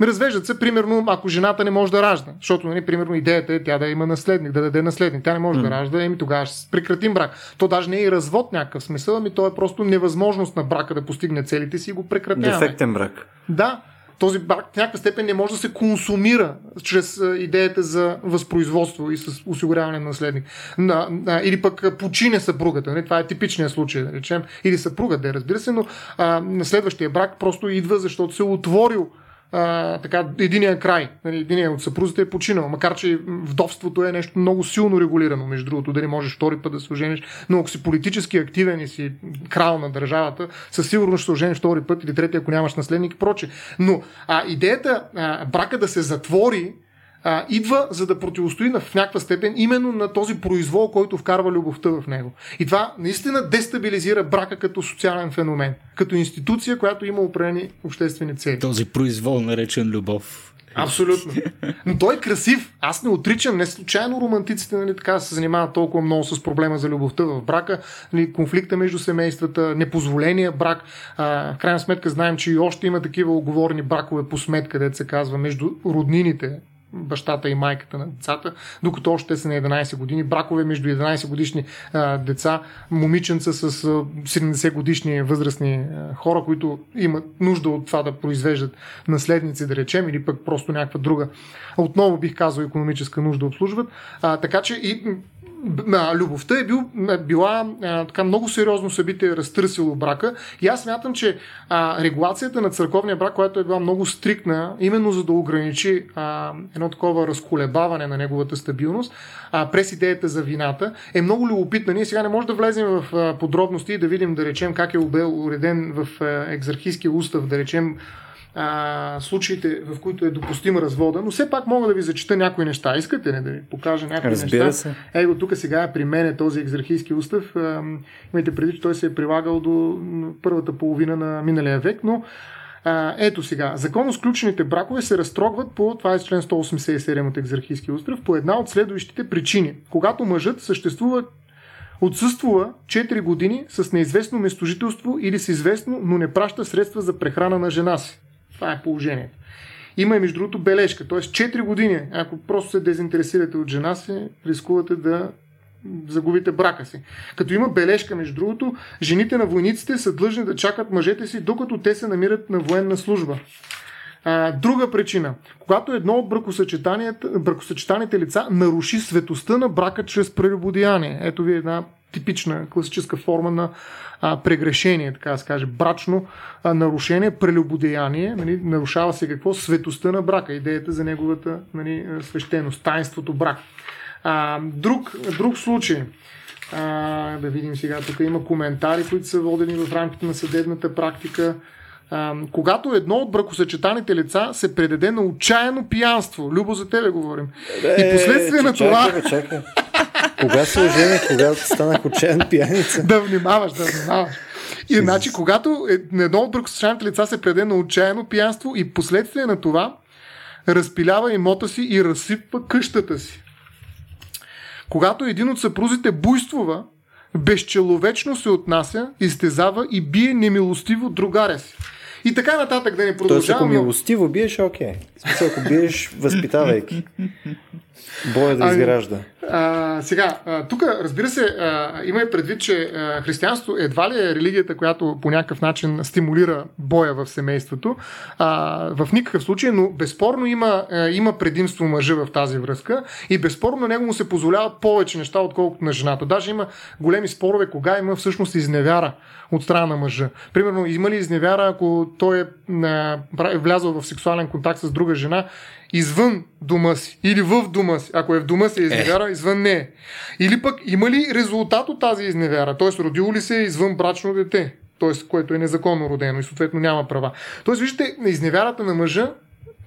Ме развеждат се, примерно, ако жената не може да ражда. Защото, нали, примерно, идеята е тя да има наследник, да даде наследник. Тя не може mm. да ражда, еми тогава ще прекратим брак. То даже не е и развод някакъв смисъл, ами то е просто невъзможност на брака да постигне целите си и го прекратяваме. Дефектен брак. Да този брак в някаква степен не може да се консумира чрез идеята за възпроизводство и с осигуряване на наследник. На, на, или пък почине съпругата. Не? Нали? Това е типичният случай, да речем. Или съпругата, да, разбира се, но а, на следващия брак просто идва, защото се е отворил а, така, единия край, нали, единия от съпрузите е починал, макар че вдовството е нещо много силно регулирано, между другото, дали можеш втори път да се ожениш, но ако си политически активен и си крал на държавата, със сигурност ще се ожениш втори път или трети, ако нямаш наследник и проче. Но а, идеята а, брака да се затвори а, идва за да противостои на, в някаква степен именно на този произвол, който вкарва любовта в него. И това наистина дестабилизира брака като социален феномен, като институция, която има определени обществени цели. Този произвол, наречен любов. Абсолютно. Но той е красив. Аз не отричам. Не случайно романтиците нали, така се занимават толкова много с проблема за любовта в брака, нали, конфликта между семействата, непозволения брак. А, в крайна сметка знаем, че и още има такива оговорни бракове по сметка, където се казва между роднините бащата и майката на децата, докато още са на 11 години. Бракове между 11 годишни а, деца, момиченца с а, 70 годишни възрастни а, хора, които имат нужда от това да произвеждат наследници, да речем, или пък просто някаква друга, отново бих казал, економическа нужда обслужват. А, така че и любовта е бил, била а, така много сериозно събитие, разтърсило брака. И аз смятам, че а, регулацията на църковния брак, която е била много стрикна, именно за да ограничи а, едно такова разколебаване на неговата стабилност, а, през идеята за вината, е много любопитна. Ние сега не можем да влезем в а, подробности и да видим, да речем, как е уреден в а, екзархийския устав, да речем, а, случаите, в които е допустим развода, но все пак мога да ви зачита някои неща. Искате ли да ви покажа някои Разбира неща? се. Его, тук сега при мен е този екзархийски устав. А, имайте преди, че той се е прилагал до първата половина на миналия век, но а, ето сега, законно сключените бракове се разтрогват по, това е член 187 от екзархийски устров, по една от следващите причини. Когато мъжът съществува Отсъствува 4 години с неизвестно местожителство или с известно, но не праща средства за прехрана на жена си. Това е положението. Има и между другото бележка, т.е. 4 години, ако просто се дезинтересирате от жена си, рискувате да загубите брака си. Като има бележка, между другото, жените на войниците са длъжни да чакат мъжете си, докато те се намират на военна служба. А, друга причина. Когато едно от бракосъчетаните лица наруши светостта на брака чрез прелюбодеяние. Ето ви една типична класическа форма на а, прегрешение, така да се каже, брачно а, нарушение, прелюбодеяние, нали, нарушава се какво? Светостта на брака, идеята за неговата нали, свещеност, тайнството брак. А, друг, друг случай, а, да видим сега, тук има коментари, които са водени в рамките на съдебната практика. а, когато едно от бракосъчетаните лица се предаде на отчаяно пиянство, Любо за тебе говорим, Е, и последствие на чакай, това... Чакай. Кога се ожених, когато станах отчаян пияница? да внимаваш, да внимаваш. И значи, когато е- едно от бракосъчетаните лица се предаде на отчаяно пиянство и последствие на това разпилява имота си и разсипва къщата си. Когато един от съпрузите буйствува, безчеловечно се отнася, изтезава и бие немилостиво другаря си. И така нататък да не Тоест, ако продължавам. милостиво биеш, окей. Смисъл, ако биеш, възпитавайки. Боя да Ами, изгражда. А, сега, тук, разбира се, а, има и предвид, че а, християнство едва ли е религията, която по някакъв начин стимулира боя в семейството. А, в никакъв случай, но безспорно има, а, има предимство мъжа в тази връзка и безспорно него му се позволяват повече неща, отколкото на жената. Даже има големи спорове кога има всъщност изневяра от страна на мъжа. Примерно, има ли изневяра, ако той е, а, е влязъл в сексуален контакт с друга жена извън дома си или в дома си. Ако е в дома си е изневяра, извън не е. Или пък има ли резултат от тази изневяра? Т.е. родило ли се извън брачно дете? т.е. което е незаконно родено и съответно няма права. Тоест, вижте, изневярата на мъжа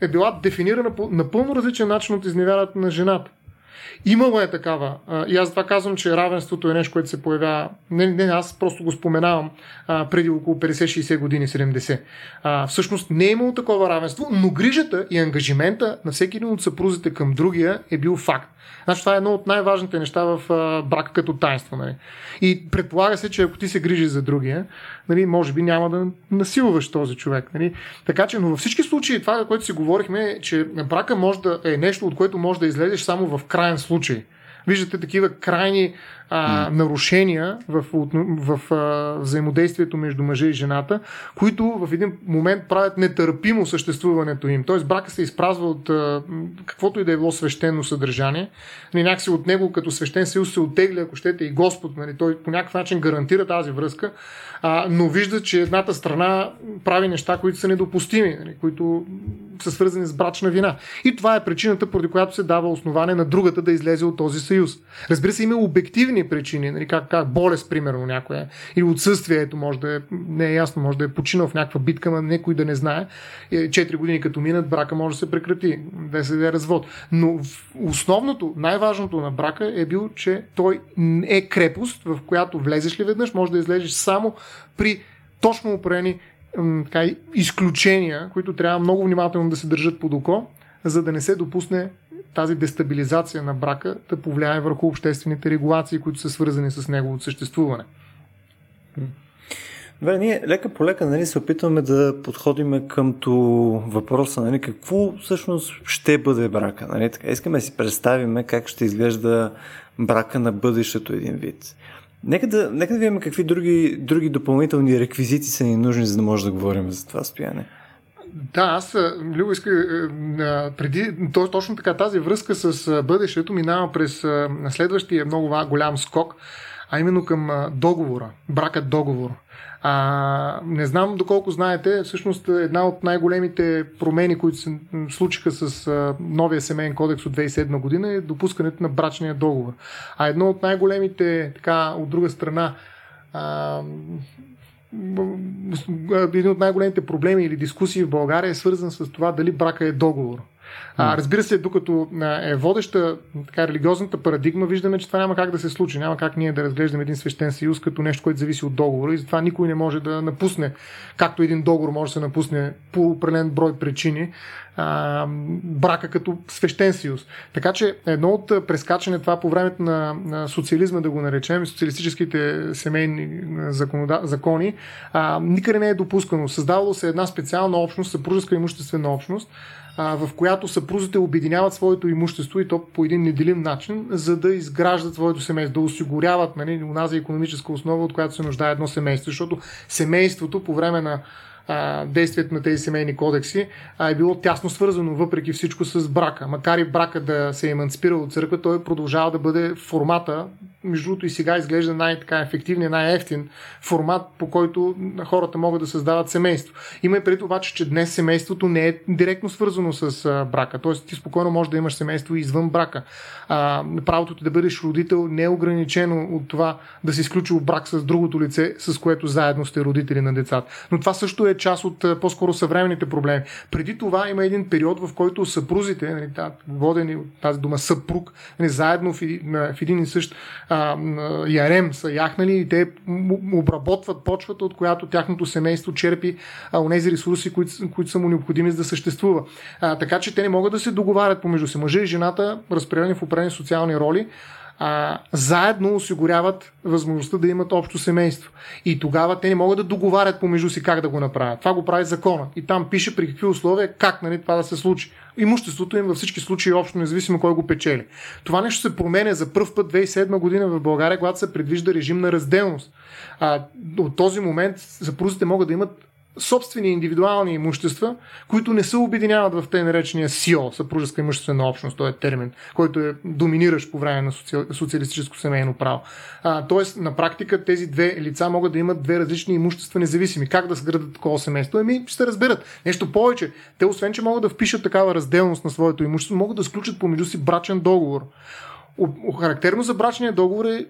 е била дефинирана по напълно различен начин от изневярата на жената. Имало е такава. И аз това казвам, че равенството е нещо, което се появява. Не, не аз просто го споменавам а, преди около 50-60 години, 70. А, всъщност не е имало такова равенство, но грижата и ангажимента на всеки един от съпрузите към другия е бил факт. Значи това е едно от най-важните неща в а, брака като таинство. Нали? И предполага се, че ако ти се грижиш за другия, нали, може би няма да насилваш този човек. Нали? Така че, но във всички случаи, това, което си говорихме, е, че брака може да е нещо, от което може да излезеш само в крайен случай. Виждате такива крайни а, нарушения в, в, в а, взаимодействието между мъжа и жената, които в един момент правят нетърпимо съществуването им. Тоест брака се изпразва от а, каквото и да е било свещено съдържание. Нали, някакси от него като свещен съюз се оттегля, ако щете, и Господ. Нали, той по някакъв начин гарантира тази връзка, а, но вижда, че едната страна прави неща, които са недопустими, нали, които са свързани с брачна вина. И това е причината, поради която се дава основание на другата да излезе от този съюз. Разбира се, има обективни причини, нали, как, как болест, примерно, някоя, или отсъствието, може да е, не е ясно, може да е починал в някаква битка, но някой да не знае. Е, Четири години като минат, брака може да се прекрати, да се даде развод. Но основното, най-важното на брака е бил, че той е крепост, в която влезеш ли веднъж, може да излезеш само при точно определени изключения, които трябва много внимателно да се държат под око, за да не се допусне тази дестабилизация на брака да повлияе върху обществените регулации, които са свързани с неговото съществуване. Добре, ние лека по лека нали, се опитваме да подходиме към въпроса, нали, какво всъщност ще бъде брака. Нали? Така, искаме да си представим как ще изглежда брака на бъдещето един вид. Нека да, нека да видим какви други, други допълнителни реквизити са ни нужни, за да може да говорим за това стояне. Да, аз, Любо, иска преди, то, точно така тази връзка с бъдещето минава през следващия много голям скок, а именно към договора, бракът договор. А, не знам доколко знаете, всъщност една от най-големите промени, които се случиха с а, новия семейен кодекс от 2007 година е допускането на брачния договор. А едно от най-големите, така, от друга страна, а, един от най-големите проблеми или дискусии в България е свързан с това дали брака е договор. А, разбира се, докато е водеща така, религиозната парадигма, виждаме, че това няма как да се случи. Няма как ние да разглеждаме един свещен съюз като нещо, което зависи от договора и затова никой не може да напусне, както един договор може да се напусне по определен брой причини, а, брака като свещен съюз. Така че едно от прескачане това по времето на, на социализма, да го наречем, социалистическите семейни законода, закони, а, никъде не е допускано. Създавало се една специална общност, съпружеска имуществена общност, в която съпрузите обединяват своето имущество и то по един неделим начин, за да изграждат своето семейство, да осигуряват нали, унази економическа основа, от която се нуждае едно семейство. Защото семейството по време на а, действието на тези семейни кодекси а, е било тясно свързано въпреки всичко с брака. Макар и брака да се е еманципирал от църква, той продължава да бъде формата, между другото и сега изглежда най-така ефективния, най-ефтин формат, по който хората могат да създават семейство. Има и преди обаче, че днес семейството не е директно свързано с а, брака. Тоест ти спокойно можеш да имаш семейство извън брака. А, правото ти да бъдеш родител не е ограничено от това да се изключи брак с другото лице, с което заедно сте родители на децата. Но това също е част от по-скоро съвременните проблеми. Преди това има един период, в който съпрузите, нали, водени от тази дума съпруг, нали, заедно в един, и същ ярем са яхнали и те обработват почвата, от която тяхното семейство черпи а, тези ресурси, които, са му необходими за да съществува. Така че те не могат да се договарят помежду си. Мъжа и жената, разпределени в определени социални роли, а, заедно осигуряват възможността да имат общо семейство. И тогава те не могат да договарят помежду си как да го направят. Това го прави закона. И там пише при какви условия, как нали, това да се случи. Имуществото им във всички случаи е общо, независимо кой го печели. Това нещо се променя за първ път 2007 година в България, когато се предвижда режим на разделност. А, от този момент съпрузите могат да имат собствени индивидуални имущества, които не се обединяват в те наречения СИО, съпружеска имуществена общност, този е термин, който е доминиращ по време на соци... социалистическо семейно право. А, тоест, на практика тези две лица могат да имат две различни имущества независими. Как да съградат такова семейство? Еми, ще се разберат. Нещо повече. Те, освен, че могат да впишат такава разделност на своето имущество, могат да сключат помежду си брачен договор. Характерно за брачния договор е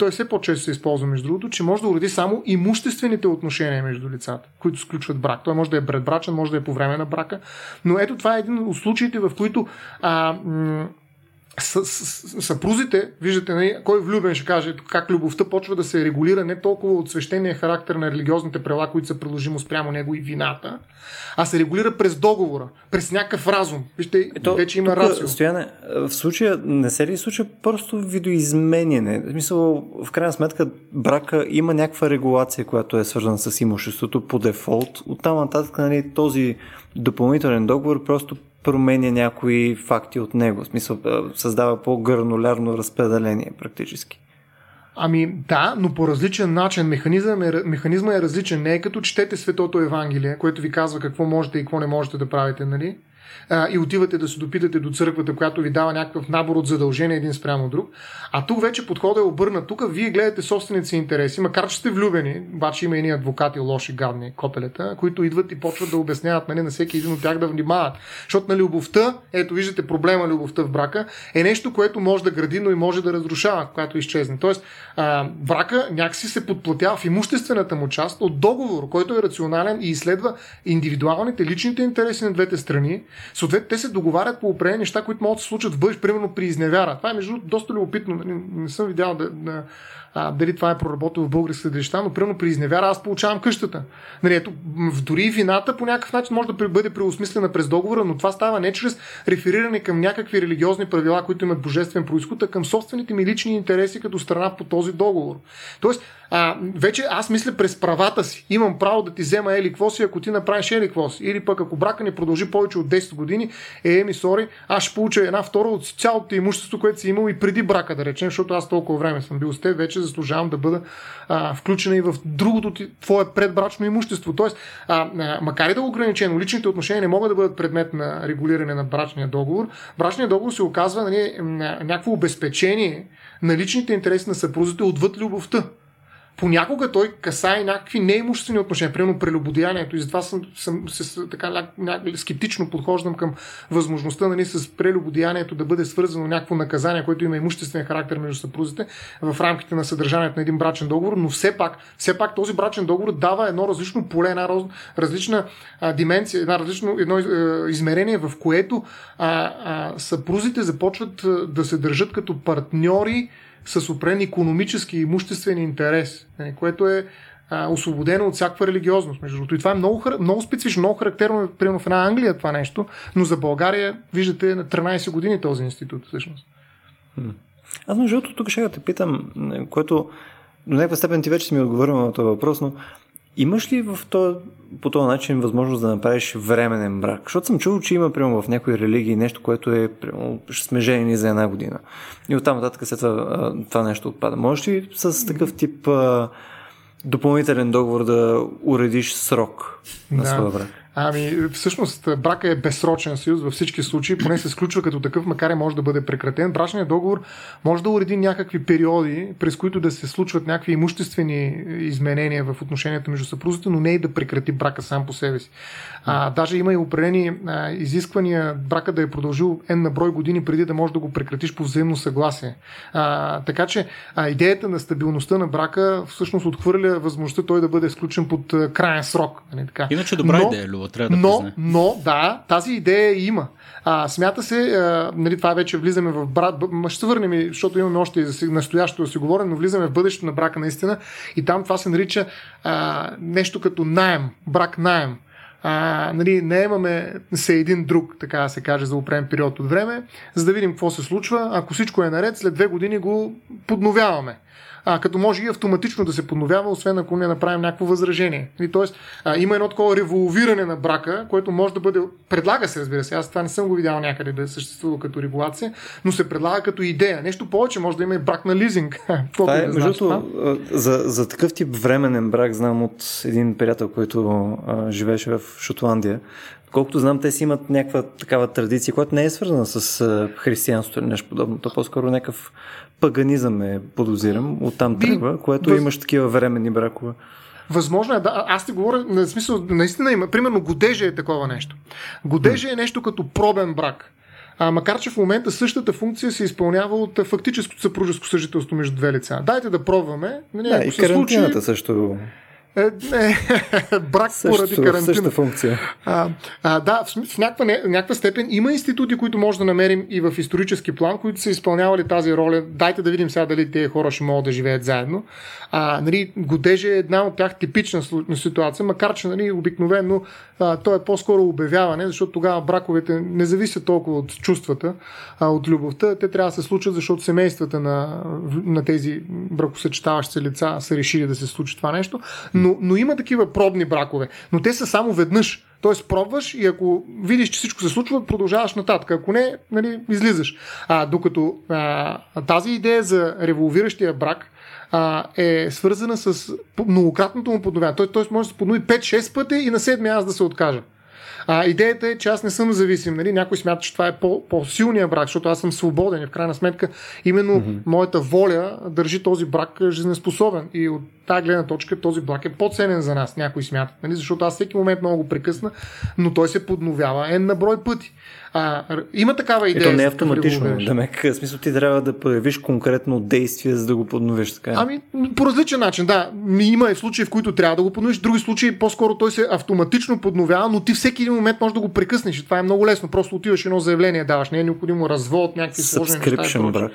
той все по-често се използва, между другото, че може да уреди само имуществените отношения между лицата, които сключват брак. Той може да е предбрачен, може да е по време на брака, но ето това е един от случаите, в които а, м- съпрузите, виждате, нали, кой влюбен ще каже как любовта почва да се регулира не толкова от свещения характер на религиозните права, които са приложимо спрямо него и вината, а се регулира през договора, през някакъв разум. Вижте, Ето, вече има рацио. Стояне, в случая, не се ли случва просто видоизменяне? В смисъл, в крайна сметка, брака има някаква регулация, която е свързана с имуществото по дефолт. Оттам нататък нали, този допълнителен договор просто променя някои факти от него. В смисъл, създава по-гранулярно разпределение практически. Ами да, но по различен начин. Механизъм е, механизма е различен. Не е като четете Светото Евангелие, което ви казва какво можете и какво не можете да правите, нали? А, и отивате да се допитате до църквата, която ви дава някакъв набор от задължения един спрямо друг. А тук вече подходът е обърнат. Тук вие гледате собствените си интереси, макар че сте влюбени, обаче има едни адвокати, лоши, гадни копелета, които идват и почват да обясняват нали, на всеки един от тях да внимават. Защото на любовта, ето виждате проблема любовта в брака, е нещо, което може да гради, но и може да разрушава, когато изчезне. Тоест, а, брака някакси се подплатява в имуществената му част от договор, който е рационален и изследва индивидуалните, личните интереси на двете страни, Съответно, те се договарят по определени неща, които могат да се случат в бъдеще, примерно при изневяра. Това е между доста любопитно. Не, нали, не съм видял да, да, а, дали това е проработено в български съдилища, но примерно при изневяра аз получавам къщата. Нали, ето, дори вината по някакъв начин може да бъде преосмислена през договора, но това става не чрез рефериране към някакви религиозни правила, които имат божествен происход, а към собствените ми лични интереси като страна по този договор. Тоест, а, вече аз мисля през правата си. Имам право да ти взема ели си, ако ти направиш ели си. Или пък ако брака ни продължи повече от 10 години, е, ми, сори, аз ще получа една втора от цялото имущество, което си имал и преди брака, да речем, защото аз толкова време съм бил с теб, вече заслужавам да бъда а, включена и в другото ти, твое предбрачно имущество. Тоест, а, а, макар и да е ограничено, личните отношения не могат да бъдат предмет на регулиране на брачния договор. Брачният договор се оказва нали, някакво обезпечение на личните интереси на съпрузите отвъд любовта понякога той касае някакви неимуществени отношения, примерно прелюбодеянието. И затова съм, съм се, така ня, ня, скептично подхождам към възможността нали, с прелюбодеянието да бъде свързано някакво наказание, което има имуществен характер между съпрузите в рамките на съдържанието на един брачен договор, но все пак, все пак този брачен договор дава едно различно поле, една различна а, дименция, една различно едно а, измерение, в което а, а, съпрузите започват а, да се държат като партньори с определен економически и имуществен интерес, нали, което е а, освободено от всякаква религиозност. Между другото. И това е много, много специфично, много характерно, примерно в една Англия това нещо, но за България, виждате, на 13 години този институт всъщност. Аз между другото тук ще те питам, което до някаква степен ти вече си ми отговорил на този въпрос, но Имаш ли в този, по този начин възможност да направиш временен брак? Защото съм чул, че има прямо в някои религии нещо, което е прямо, ще сме женени за една година. И оттам нататък след това, това нещо отпада. Можеш ли с такъв тип допълнителен договор да уредиш срок на да. своя брак? Ами, всъщност, брака е безсрочен съюз във всички случаи, поне се сключва като такъв, макар и може да бъде прекратен. Брачният договор може да уреди някакви периоди, през които да се случват някакви имуществени изменения в отношенията между съпрузите, но не и да прекрати брака сам по себе си. А, даже има и определени а, изисквания брака да е продължил N на брой години преди да можеш да го прекратиш по взаимно съгласие. А, така че а, идеята на стабилността на брака всъщност отхвърля възможността той да бъде сключен под а, крайен срок. Нали, така. Иначе добра но, идея, Любо, трябва да но, признае. но, да, тази идея има. А, смята се, а, нали, това вече влизаме в брак, ще се върнем, защото имаме още и за настоящето да си говорим, но влизаме в бъдещето на брака наистина и там това се нарича а, нещо като найем, брак найем а, нали, не имаме се един друг, така да се каже, за определен период от време, за да видим какво се случва. Ако всичко е наред, след две години го подновяваме а, като може и автоматично да се подновява, освен ако не направим някакво възражение. И, тоест, а, има едно такова револвиране на брака, което може да бъде. Предлага се, разбира се. Аз това не съм го видял някъде да съществува като регулация, но се предлага като идея. Нещо повече, може да има и брак на лизинг. това е, между за, за такъв тип временен брак знам от един приятел, който а, живееше в Шотландия. Колкото знам, те си имат някаква такава традиция, която не е свързана с християнството или нещо подобно. То по-скоро някакъв паганизъм е подозирам, оттам Би, тръгва, което въз... имаш такива временни бракове. Възможно е, да. Аз ти говоря, на смисъл, наистина има. Примерно, годеже е такова нещо. Годеже е нещо като пробен брак. А, макар, че в момента същата функция се изпълнява от фактическото съпружеско съжителство между две лица. Дайте да пробваме. Нали, да, и карантината случи... също е, не, брак Също, поради карантина. Същата функция. А, а, да, в, в някаква, не, някаква степен има институти, които може да намерим и в исторически план, които са изпълнявали тази роля. Дайте да видим сега дали тези хора ще могат да живеят заедно. А, нали, годеже е една от тях типична ситуация, макар че нали, обикновено а, то е по-скоро обявяване, защото тогава браковете не зависят толкова от чувствата, а от любовта. Те трябва да се случат, защото семействата на, на тези бракосъчетаващи лица са решили да се случи това нещо. Но, но има такива пробни бракове, но те са само веднъж. Тоест пробваш и ако видиш, че всичко се случва, продължаваш нататък. Ако не, нали, излизаш. А, докато а, тази идея за револвиращия брак а, е свързана с многократното му подновяване. Той може да се поднови 5-6 пъти и на седмия аз да се откажа. А, идеята е, че аз не съм зависим. Нали? Някой смята, че това е по- по-силния брак, защото аз съм свободен и в крайна сметка именно mm-hmm. моята воля държи този брак жизнеспособен. И от тази гледна точка този брак е по-ценен за нас, някой смята. Нали? Защото аз всеки момент много го прекъсна, но той се подновява е на брой пъти. А, има такава идея. Ето не е автоматично. Да ме смисъл ти трябва да проявиш конкретно действие, за да го подновиш. Така. Ами, по различен начин, да. Има и случаи, в които трябва да го подновиш, други случаи по-скоро той се автоматично подновява, но ти всеки един момент можеш да го прекъснеш. И това е много лесно. Просто отиваш едно заявление, даваш. Не е необходимо развод, някакви сложни неща. брак.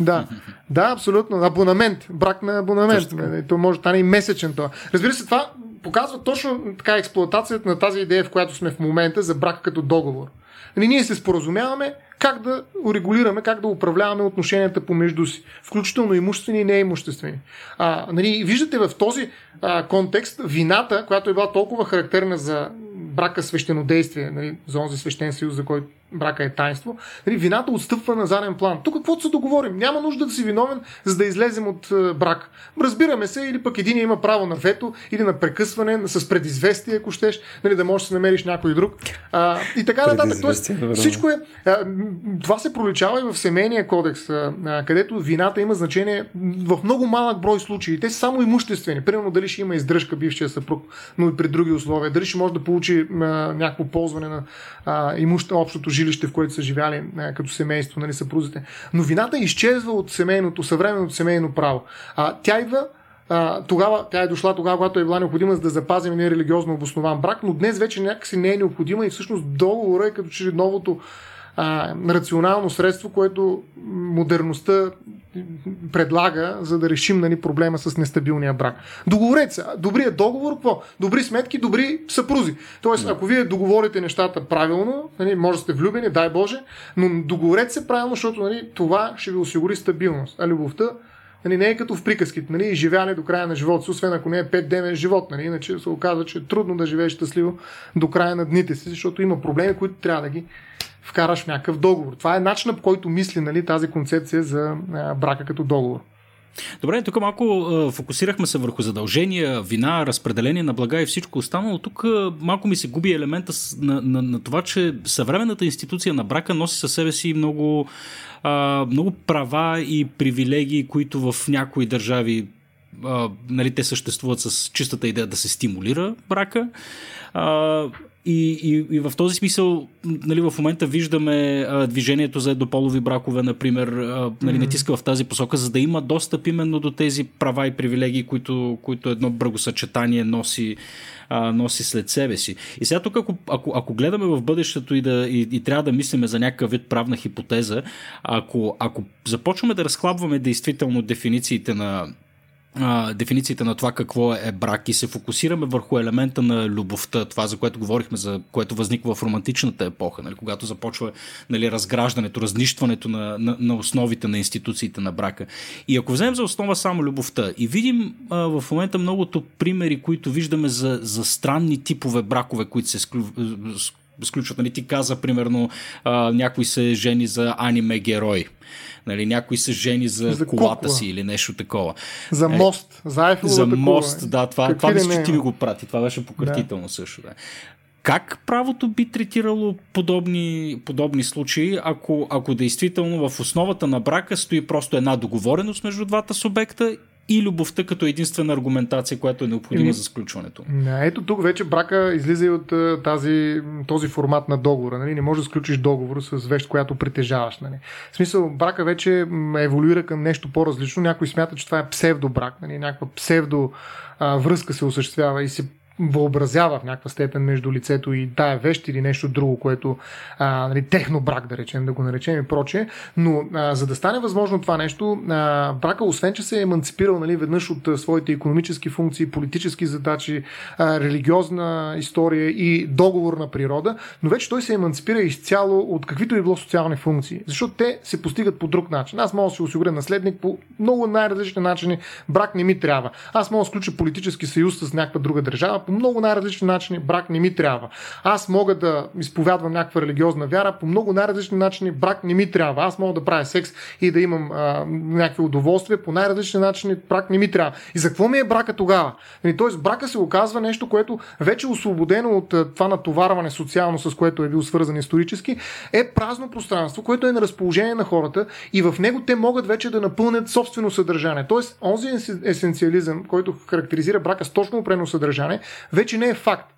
Да, да, абсолютно. Абонамент. Брак на абонамент. То може да не и месечен това. Разбира се, това показва точно така експлуатацията на тази идея, в която сме в момента за брак като договор. Нали, ние се споразумяваме как да урегулираме, как да управляваме отношенията помежду си, включително имуществени и неимуществени. А, нали, виждате в този а, контекст вината, която е била толкова характерна за брака свещенодействие, нали, за онзи свещен съюз, за който брака е тайнство, нали, вината отстъпва на заден план. Тук каквото се договорим, няма нужда да си виновен, за да излезем от е, брак. Разбираме се, или пък един има право на вето, или на прекъсване с предизвестие, ако щеш, нали, да можеш да се намериш някой друг. А, и така нататък. Тоест, всичко е. А, това се проличава и в семейния кодекс, а, където вината има значение в много малък брой случаи. Те са само имуществени. Примерно дали ще има издръжка бившия съпруг, но и при други условия. Дали ще може да получи а, някакво ползване на а, общото жилище, в което са живяли а, като семейство, нали, съпрузите. Но вината изчезва от семейното, съвременното семейно право. А, тя идва а, тогава, тя е дошла тогава, когато е била необходима за да запазим един религиозно обоснован брак, но днес вече някакси не е необходима и всъщност договора е като че новото а, рационално средство, което модерността предлага, за да решим нали, проблема с нестабилния брак. Договорете се. Добрият договор, какво? Добри сметки, добри съпрузи. Тоест, ако вие договорите нещата правилно, нали, може да сте влюбени, дай Боже, но договорете се правилно, защото нали, това ще ви осигури стабилност. А любовта нали, не е като в приказките, нали, изживяване до края на живота си, освен ако не е 5 дневен живот. Нали, иначе се оказва, че е трудно да живееш щастливо до края на дните си, защото има проблеми, които трябва да ги вкараш някакъв договор. Това е начинът по който мисли нали, тази концепция за брака като договор. Добре, тук малко фокусирахме се върху задължения, вина, разпределение на блага и всичко останало. Тук малко ми се губи елемента на, на, на това, че съвременната институция на брака носи със себе си много, много права и привилегии, които в някои държави нали, те съществуват с чистата идея да се стимулира брака. И, и, и в този смисъл, нали, в момента виждаме а, движението за еднополови бракове, например, а, нали, натиска в тази посока, за да има достъп именно до тези права и привилегии, които, които едно брагосъчетание носи, а, носи след себе си. И сега тук, ако, ако, ако гледаме в бъдещето и, да, и, и трябва да мислиме за някакъв вид правна хипотеза, ако, ако започваме да разхлабваме действително дефинициите на а, дефинициите на това какво е брак и се фокусираме върху елемента на любовта, това за което говорихме, за което възниква в романтичната епоха, нали, когато започва нали, разграждането, разнищването на, на, на основите на институциите на брака. И ако вземем за основа само любовта и видим а, в момента многото примери, които виждаме за, за странни типове бракове, които се склю, сключват. Нали, ти каза, примерно, а, някой се жени за аниме герой. Нали, някой се жени за, за колата кукла. си или нещо такова. За мост, е, за За мост, кула. да, това, това мисля, че ти ми го прати. Това беше пократително да. също. Да. Как правото би третирало подобни, подобни случаи, ако, ако действително в основата на брака стои просто една договореност между двата субекта и любовта като единствена аргументация, която е необходима за сключването. Ето тук вече брака излиза и от тази, този формат на договора. Нали? Не можеш да сключиш договор с вещ, която притежаваш. Нали? В смисъл, брака вече еволюира към нещо по-различно. Някой смята, че това е псевдобрак, нали? някаква псевдо а, връзка се осъществява и се въобразява в някаква степен между лицето и тая вещ или нещо друго, което а, нали, техно брак, да речем, да го наречем и прочее. Но а, за да стане възможно това нещо, а, брака, освен че се е еманципирал нали, веднъж от а, своите економически функции, политически задачи, а, религиозна история и договорна природа, но вече той се еманципира изцяло от каквито и било социални функции. Защото те се постигат по друг начин. Аз мога да се осигуря наследник по много най-различни начини. Брак не ми трябва. Аз мога да сключа политически съюз с някаква друга държава по много най-различни начини. Брак не ми трябва. Аз мога да изповядвам някаква религиозна вяра по много най-различни начини. Брак не ми трябва. Аз мога да правя секс и да имам а, някакви удоволствия по най-различни начини. Брак не ми трябва. И за какво ми е брака тогава? Нали, тоест, брака се оказва нещо, което вече е освободено от това натоварване социално, с което е бил свързан исторически, е празно пространство, което е на разположение на хората и в него те могат вече да напълнят собствено съдържание. Тоест, онзи есенциализъм, който характеризира брака с точно опрено съдържание, вече не е факт,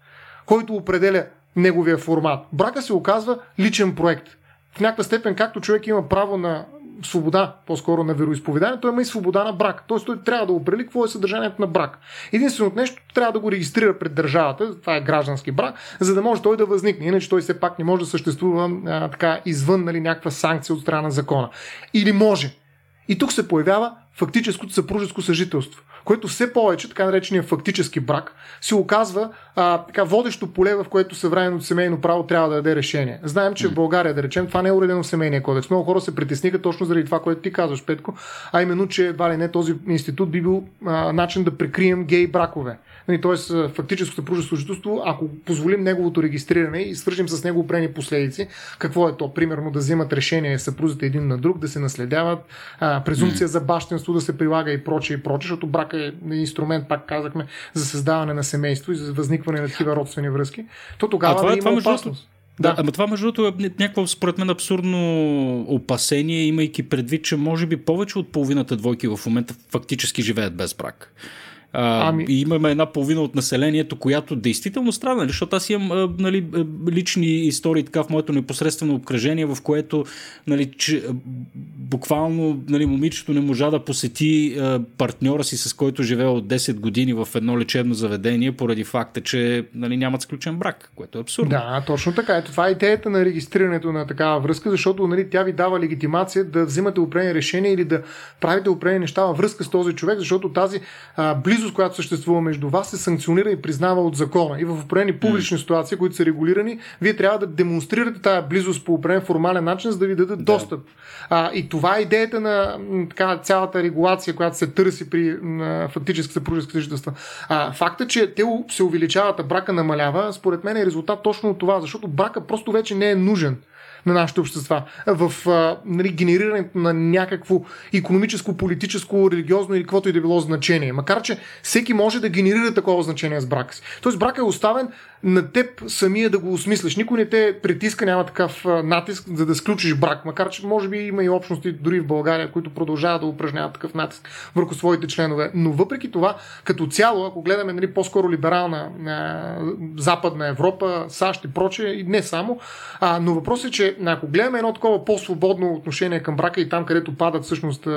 който определя неговия формат. Брака се оказва личен проект. В някаква степен, както човек има право на свобода, по-скоро на вероисповедание, той има и свобода на брак. Тоест той трябва да определи какво е съдържанието на брак. Единственото нещо трябва да го регистрира пред държавата, това е граждански брак, за да може той да възникне. Иначе той все пак не може да съществува а, така извън нали, някаква санкция от страна на закона. Или може. И тук се появява фактическото съпружеско съжителство което все повече, така наречения фактически брак, се оказва а, така водещо поле, в което съвременното семейно право трябва да даде решение. Знаем, че в България, да речем, това не е уредено в семейния кодекс. Много хора се притесниха точно заради това, което ти казваш, Петко, а именно, че едва ли не този институт би бил а, начин да прикрием гей бракове. Нали, Тоест, фактическо съпружеско служителство, ако позволим неговото регистриране и свържим с него опрени последици, какво е то? Примерно да взимат решение съпрузите един на друг, да се наследяват, а, презумпция за бащенство да се прилага и прочее и прочее, защото брака е инструмент, пак казахме, за създаване на семейство и за възникване на такива родствени връзки, то тогава а това, да има това, опасност. Да, ама това между другото е някакво според мен абсурдно опасение, имайки предвид, че може би повече от половината двойки в момента фактически живеят без брак. А, ами... И имаме една половина от населението, която действително страда, нали? защото аз имам нали, лични истории така в моето непосредствено обкръжение, в което нали, че, буквално нали, момичето не можа да посети партньора си, с който живее от 10 години в едно лечебно заведение, поради факта, че нали, нямат сключен брак, което е абсурдно. Да, точно така. Ето това е идеята на регистрирането на такава връзка, защото нали, тя ви дава легитимация да взимате определени решения или да правите определени неща във връзка с този човек, защото тази а, близост близост, която съществува между вас, се санкционира и признава от закона. И в определени публични ситуации, които са регулирани, вие трябва да демонстрирате тази близост по определен формален начин, за да ви дадат да. достъп. А, и това е идеята на така, цялата регулация, която се търси при фактически съпружески съжителства. А, факта, че те се увеличават, а брака намалява, според мен е резултат точно от това, защото брака просто вече не е нужен на нашите общества, в а, нали, генерирането на някакво економическо, политическо, религиозно или каквото и да било значение. Макар, че всеки може да генерира такова значение с брака си. Тоест брак е оставен на теб самия да го осмислиш. Никой не те притиска, няма такъв натиск, за да сключиш брак. Макар, че може би има и общности дори в България, които продължават да упражняват такъв натиск върху своите членове. Но въпреки това, като цяло, ако гледаме нали, по-скоро либерална а, Западна Европа, САЩ и прочее, и не само, а, но въпросът е, че ако гледаме едно такова по-свободно отношение към брака и там, където падат всъщност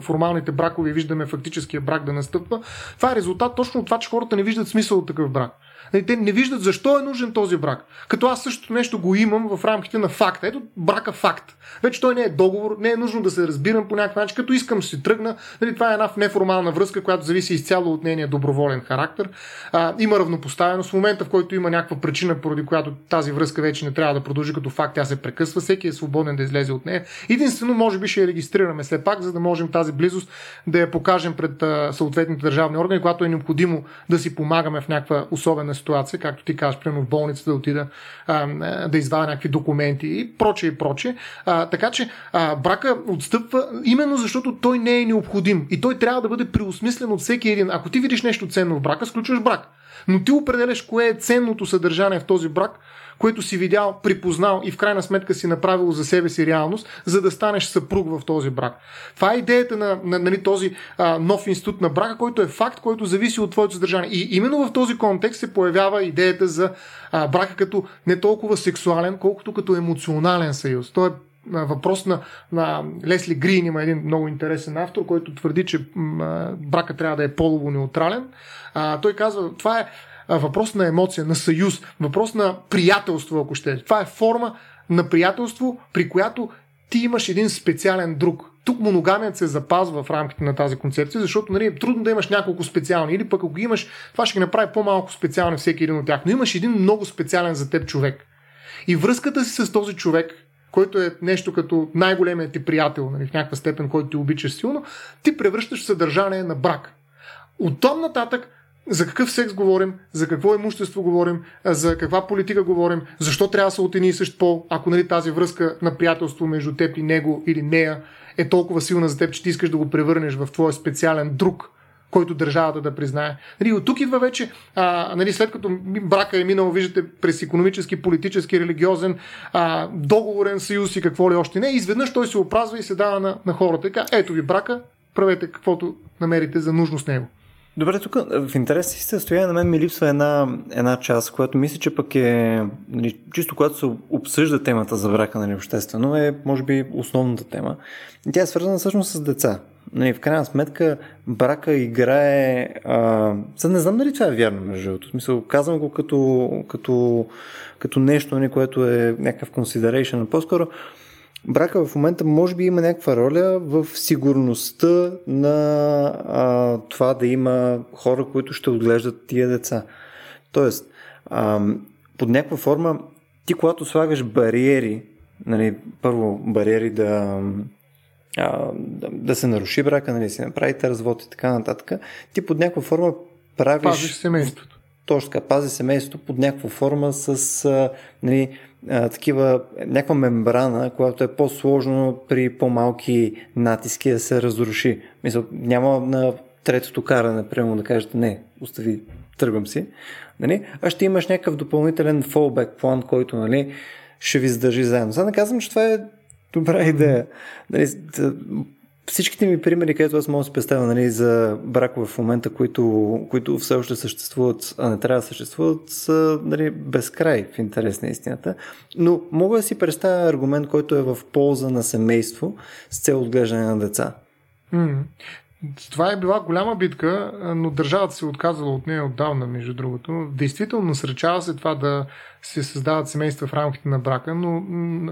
формалните бракове и виждаме фактическия брак да настъпва, това е резултат точно от това, че хората не виждат смисъл от такъв брак. Нали, те не виждат защо е нужен този брак. Като аз същото нещо го имам в рамките на факта. Ето брака факт. Вече той не е договор, не е нужно да се разбирам по някакъв начин. Като искам си тръгна, нали, това е една неформална връзка, която зависи изцяло от нейния доброволен характер. А, има равнопоставеност. В момента, в който има някаква причина, поради която тази връзка вече не трябва да продължи като факт, тя се прекъсва, всеки е свободен да излезе от нея. Единствено, може би ще я регистрираме все пак, за да можем тази близост да я покажем пред съответните държавни органи, когато е необходимо да си помагаме в някаква особена ситуация, както ти казваш, примерно в болницата да отида а, да извадя някакви документи и прочее и прочее. А, така че а, брака отстъпва именно защото той не е необходим и той трябва да бъде преосмислен от всеки един. Ако ти видиш нещо ценно в брака, сключваш брак. Но ти определяш кое е ценното съдържание в този брак, което си видял, припознал и в крайна сметка си направил за себе си реалност, за да станеш съпруг в този брак. Това е идеята на, на нали, този а, нов институт на брака, който е факт, който зависи от твоето съдържание. И именно в този контекст се появява идеята за а, брака като не толкова сексуален, колкото като емоционален съюз. Той е въпрос на, на Лесли Грин, има един много интересен автор, който твърди, че брака трябва да е полово неутрален. А, той казва, това е въпрос на емоция, на съюз, въпрос на приятелство, ако ще. Това е форма на приятелство, при която ти имаш един специален друг. Тук моногамият се запазва в рамките на тази концепция, защото нали, е трудно да имаш няколко специални. Или пък ако имаш, това ще ги направи по-малко специални всеки един от тях. Но имаш един много специален за теб човек. И връзката си с този човек, който е нещо като най-големият ти приятел, нали, в някаква степен, който ти обичаш силно, ти превръщаш съдържание на брак. От там нататък за какъв секс говорим, за какво имущество говорим, за каква политика говорим, защо трябва да са от един и същ пол, ако нали, тази връзка на приятелство между теб и него или нея е толкова силна за теб, че ти искаш да го превърнеш в твой специален друг, който държавата да признае. Нали, от тук идва вече, а, нали, след като брака е минал, виждате, през економически, политически, религиозен, а, договорен съюз и какво ли още не, изведнъж той се опразва и се дава на, на хората. Така, ето ви брака, правете каквото намерите за нужно с него. Добре, тук в интерес си състояние на мен ми липсва една, една част, която мисля, че пък е нали, чисто когато се обсъжда темата за брака нали, обществено, е може би основната тема. Тя е свързана всъщност с деца. Нали, в крайна сметка брака играе... А... Сега не знам дали това е вярно, между другото. Смисъл, казвам го като, като, като нещо, нали, което е някакъв consideration. По-скоро брака в момента може би има някаква роля в сигурността на а, това да има хора, които ще отглеждат тия деца. Тоест, а, под някаква форма, ти когато слагаш бариери, нали, първо бариери да, а, да, се наруши брака, нали, си направите развод и така нататък, ти под някаква форма правиш... Пазиш семейството. Точно така, пази семейството под някаква форма с а, нали, а, такива, някаква мембрана, която е по-сложно при по-малки натиски да се разруши. Мисля, няма на третото каране, прямо да кажете, не, остави, тръгвам си. Нали? А ще имаш някакъв допълнителен фолбек план, който нали, ще ви задържи заедно. Сега не казвам, че това е добра идея. Нали, всичките ми примери, където аз мога да се представя нали, за бракове в момента, които, които все още съществуват, а не трябва да съществуват, са нали, безкрай в интерес на истината. Но мога да си представя аргумент, който е в полза на семейство с цел отглеждане на деца. Mm. Това е била голяма битка, но държавата се отказала от нея отдавна, между другото. Действително насръчава се това да се създават семейства в рамките на брака, но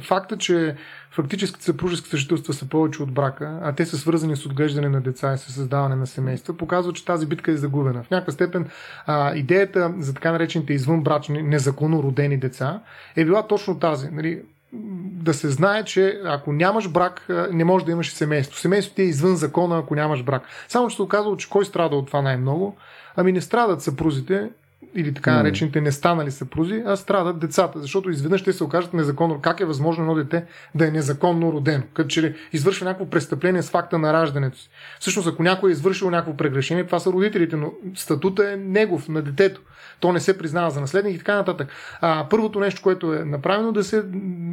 факта, че фактически съпружески съжителства са повече от брака, а те са свързани с отглеждане на деца и с създаване на семейства, показва, че тази битка е загубена. В някаква степен а, идеята за така наречените извънбрачни, незаконно родени деца е била точно тази. Нали, да се знае, че ако нямаш брак, не може да имаш семейство. Семейството ти е извън закона, ако нямаш брак. Само че се оказва, че кой страда от това най-много? Ами не страдат съпрузите, или така наречените не станали съпрузи, а страдат децата, защото изведнъж те се окажат незаконно. Как е възможно едно дете да е незаконно родено? Като че ли извършва някакво престъпление с факта на раждането си. Всъщност, ако някой е извършил някакво прегрешение, това са родителите, но статута е негов, на детето. То не се признава за наследник и така нататък. А, първото нещо, което е направено, да се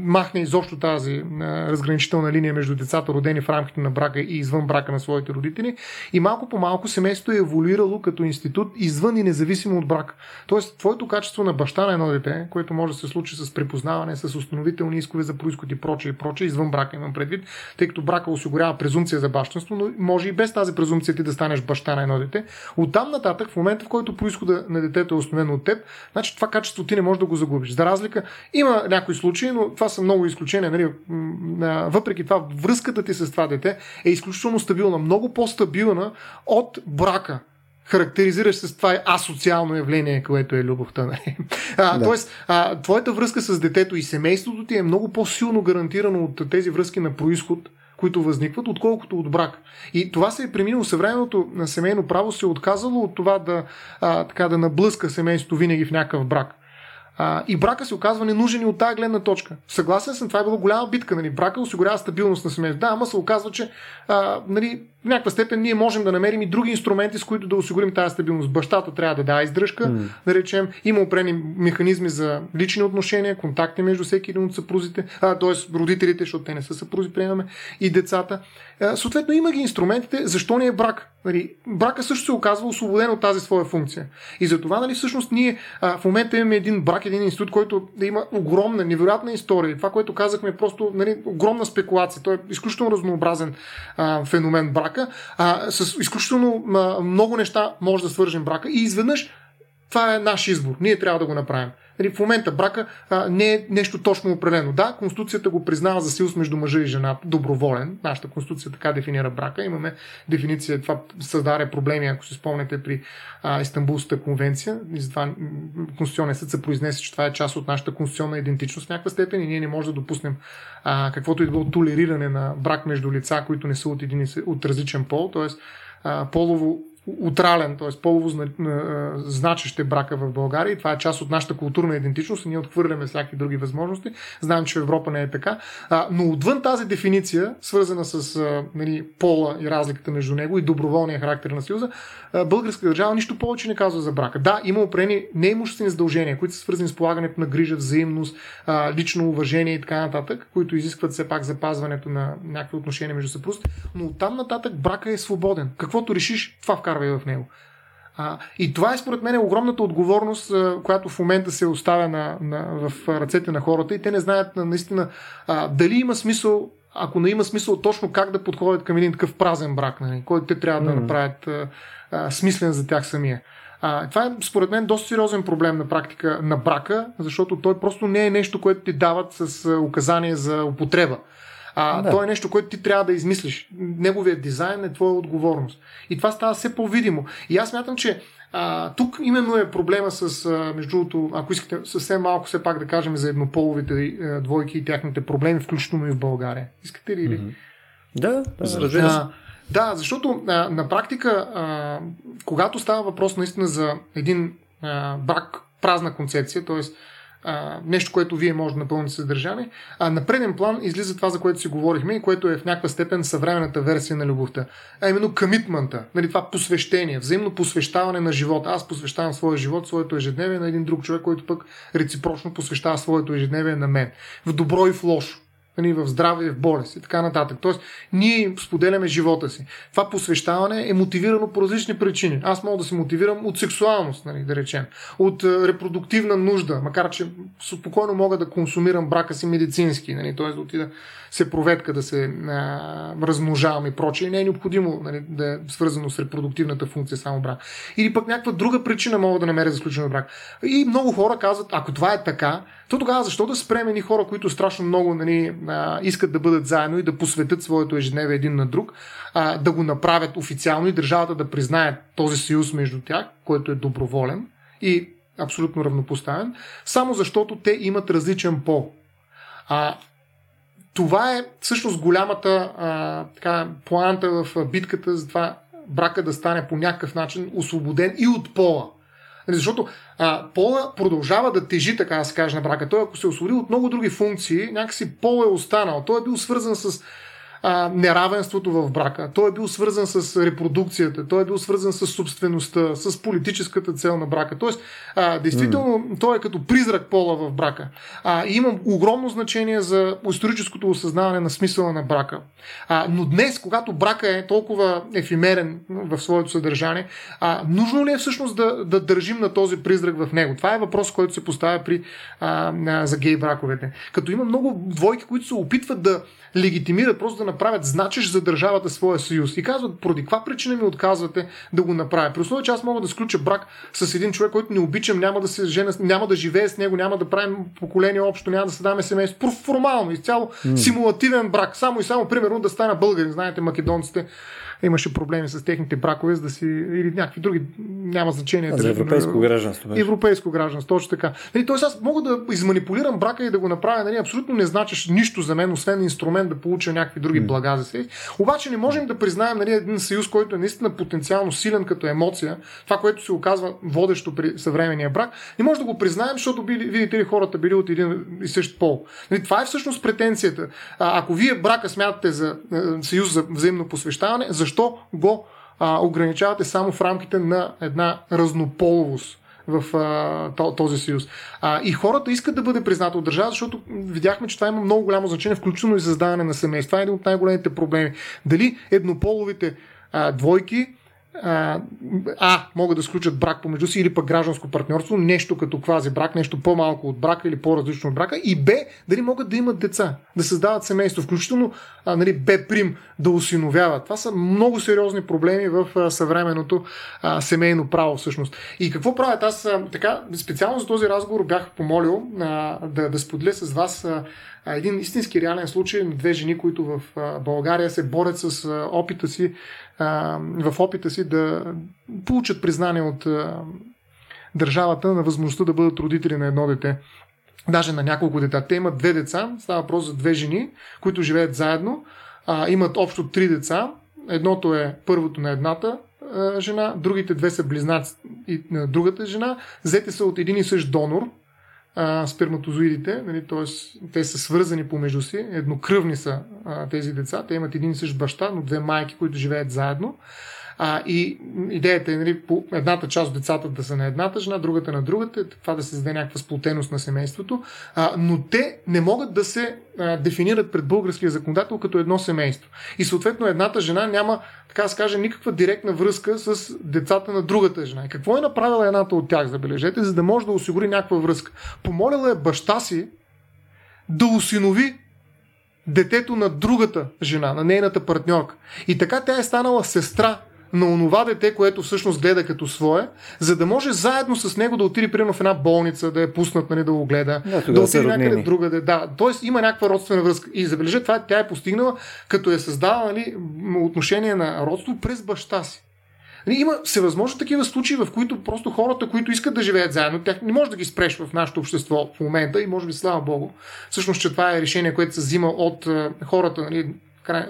махне изобщо тази а, разграничителна линия между децата, родени в рамките на брака и извън брака на своите родители. И малко по малко семейството е еволюирало като институт извън и независимо от брака. Тоест, твоето качество на баща на едно дете, което може да се случи с препознаване, с установителни искове за происход и прочее, и прочее, извън брака имам предвид, тъй като брака осигурява презумпция за бащинство, но може и без тази презумпция ти да станеш баща на едно дете. Оттам нататък, в момента в който происхода на детето е установено от теб, значи това качество ти не можеш да го загубиш. За разлика, има някои случаи, но това са много изключения. Нали? Въпреки това, връзката ти с това дете е изключително стабилна, много по-стабилна от брака характеризираш с това асоциално явление, което е любовта. Нали? А, да. Тоест, а, твоята връзка с детето и семейството ти е много по-силно гарантирано от тези връзки на происход, които възникват, отколкото от брак. И това се е преминало съвременното на семейно право, се е отказало от това да, а, така, да наблъска семейството винаги в някакъв брак. А, и брака се оказва ненужен и от тази гледна точка. Съгласен съм, това е било голяма битка. Нали? Брака осигурява стабилност на семейството. Да, ама се оказва, че а, нали, в някаква степен ние можем да намерим и други инструменти, с които да осигурим тази стабилност. Бащата трябва да даде издръжка, mm. да речем. Има опрени механизми за лични отношения, контакти между всеки един от съпрузите, т.е. родителите, защото те не са съпрузи, приемаме, и децата. А, съответно, има ги инструментите. Защо не е брак? Нали, брака също се оказва освободен от тази своя функция. И затова, нали, всъщност, ние а, в момента имаме един брак, един институт, който да има огромна, невероятна история. Това, което казахме, е просто нали, огромна спекулация. Той е изключително разнообразен а, феномен брака. А, с изключително а, много неща може да свържем брака. И изведнъж това е наш избор. Ние трябва да го направим. Нали, в момента брака а, не е нещо точно определено. Да, Конституцията го признава за съюз между мъжа и жена, доброволен. Нашата Конституция така дефинира брака. Имаме дефиниция, това създаде проблеми, ако се спомняте при а, Истанбулската конвенция. И затова Конституционният съд се произнесе, че това е част от нашата конституционна идентичност в някаква степен и ние не можем да допуснем а, каквото и да било толериране на брак между лица, които не са от, един, от различен пол. Тоест, полово утрален, т.е. полово значеще брака в България и това е част от нашата културна идентичност и ние отхвърляме всякакви други възможности. Знаем, че в Европа не е така. Но отвън тази дефиниция, свързана с нали, пола и разликата между него и доброволния характер на Съюза, българска държава нищо повече не казва за брака. Да, има опрени неимуществени задължения, които са свързани с полагането на грижа, взаимност, лично уважение и така нататък, които изискват все пак запазването на някакви отношения между съпрузите, но оттам нататък брака е свободен. Каквото решиш, това вкарва вкарва в него. А, и това е според мен огромната отговорност, която в момента се оставя на, на, в ръцете на хората и те не знаят наистина а, дали има смисъл, ако не има смисъл точно как да подходят към един такъв празен брак, нали, който те трябва mm-hmm. да направят а, а, смислен за тях самия. А, това е, според мен, доста сериозен проблем на практика на брака, защото той просто не е нещо, което ти дават с указание за употреба. А, да. То е нещо, което ти трябва да измислиш. Неговият дизайн е твоя отговорност. И това става все по-видимо. И аз мятам, че а, тук именно е проблема с, а, между другото, ако искате съвсем малко все пак да кажем за еднополовите а, двойки и тяхните проблеми, включително и в България. Искате ли? Mm-hmm. Да, да, разбира се. Да, защото а, на практика, а, когато става въпрос наистина за един а, брак, празна концепция, т.е а, нещо, което вие може да напълните съдържание. А на преден план излиза това, за което си говорихме и което е в някаква степен съвременната версия на любовта. А именно комитмента, нали, това посвещение, взаимно посвещаване на живота. Аз посвещавам своя живот, своето ежедневие на един друг човек, който пък реципрочно посвещава своето ежедневие на мен. В добро и в лошо нали, в здраве в болест и така нататък. Тоест, ние споделяме живота си. Това посвещаване е мотивирано по различни причини. Аз мога да се мотивирам от сексуалност, нали, да речем, от репродуктивна нужда, макар че спокойно мога да консумирам брака си медицински, нали, т.е. да отида се проветка, да се а, размножавам и прочее. Не е необходимо нали, да е свързано с репродуктивната функция само брак. Или пък някаква друга причина мога да намеря за сключен брак. И много хора казват, ако това е така, то тогава защо да спреме ни хора, които страшно много нали, а, искат да бъдат заедно и да посветят своето ежедневие един на друг, а, да го направят официално и държавата да признае този съюз между тях, който е доброволен и абсолютно равнопоставен, само защото те имат различен пол. А, това е всъщност голямата а, така, планта в битката за това брака да стане по някакъв начин освободен и от пола. Нали, защото а, пола продължава да тежи, така да се каже, на брака. Той, ако се освободи от много други функции, някакси пол е останал. Той е бил свързан с а, неравенството в брака. Той е бил свързан с репродукцията, той е бил свързан с собствеността, с политическата цел на брака. Тоест, а, действително, mm. той е като призрак пола в брака. А, и има огромно значение за историческото осъзнаване на смисъла на брака. А, но днес, когато брака е толкова ефимерен в своето съдържание, а, нужно ли е всъщност да, да държим на този призрак в него? Това е въпрос, който се поставя при, а, за гей браковете. Като има много двойки, които се опитват да легитимират, просто да направят значиш за държавата своя съюз. И казват, поради каква причина ми отказвате да го направя? При условие, че аз мога да сключа брак с един човек, който не обичам, няма да се жена, няма да живее с него, няма да правим поколение общо, няма да създаваме семейство. Формално, изцяло mm. симулативен брак. Само и само, примерно, да стана българин. Знаете, македонците имаше проблеми с техните бракове, за да си, или някакви други, няма значение. За европейско гражданство. Беше. Европейско гражданство, точно така. Нали, тоест аз мога да изманипулирам брака и да го направя, нали, абсолютно не значиш нищо за мен, освен инструмент да получа някакви други блага за себе. Обаче не можем да признаем нали, един съюз, който е наистина потенциално силен като емоция, това, което се оказва водещо при съвременния брак, не може да го признаем, защото били, видите ли, хората били от един и същ пол. Нали, това е всъщност претенцията. А, ако вие брака смятате за е, съюз за взаимно посвещаване, защо го а, ограничавате само в рамките на една разнополовост? в а, този съюз. А, и хората искат да бъде признато от държава, защото видяхме, че това има много голямо значение, включително и създаване на семейство. Това е един от най-големите проблеми. Дали еднополовите а, двойки а, а, могат да сключат брак помежду си или пък гражданско партньорство, нещо като квази брак, нещо по-малко от брака или по-различно от брака, и Б, дали могат да имат деца, да създават семейство, включително а, нали, Б прим да осиновяват. Това са много сериозни проблеми в а, съвременното а, семейно право всъщност. И какво правят? Аз а, така, специално за този разговор бях помолил а, да, да споделя с вас а, един истински реален случай на две жени, които в България се борят с опита си в опита си да получат признание от държавата на възможността да бъдат родители на едно дете. Даже на няколко деца. Те имат две деца, става въпрос за две жени, които живеят заедно, а, имат общо три деца. Едното е първото на едната жена, другите две са близнаци и на другата жена. Зете са от един и същ донор, а, сперматозоидите, нали, т.е. те са свързани помежду си, еднокръвни са а, тези деца, те имат един и същ баща, но две майки, които живеят заедно. А, и идеята е нали, по едната част от децата да са на едната жена, другата на другата, това да се създаде някаква сплотеност на семейството, а, но те не могат да се а, дефинират пред българския законодател като едно семейство. И съответно едната жена няма, така да се никаква директна връзка с децата на другата жена. И какво е направила едната от тях, забележете, за да може да осигури някаква връзка? Помолила е баща си да усинови детето на другата жена, на нейната партньорка. И така тя е станала сестра на онова дете, което всъщност гледа като свое, за да може заедно с него да отиде примерно в една болница, да я пуснат, нали, да го гледа, да, да отиде някъде другаде. Да, тоест има някаква родствена връзка. И забележа, това тя е постигнала, като е създала нали, отношение на родство през баща си. Нали, има всевъзможно такива случаи, в които просто хората, които искат да живеят заедно, тях не може да ги спреш в нашето общество в момента и може би слава Богу. Всъщност, че това е решение, което се взима от хората, нали,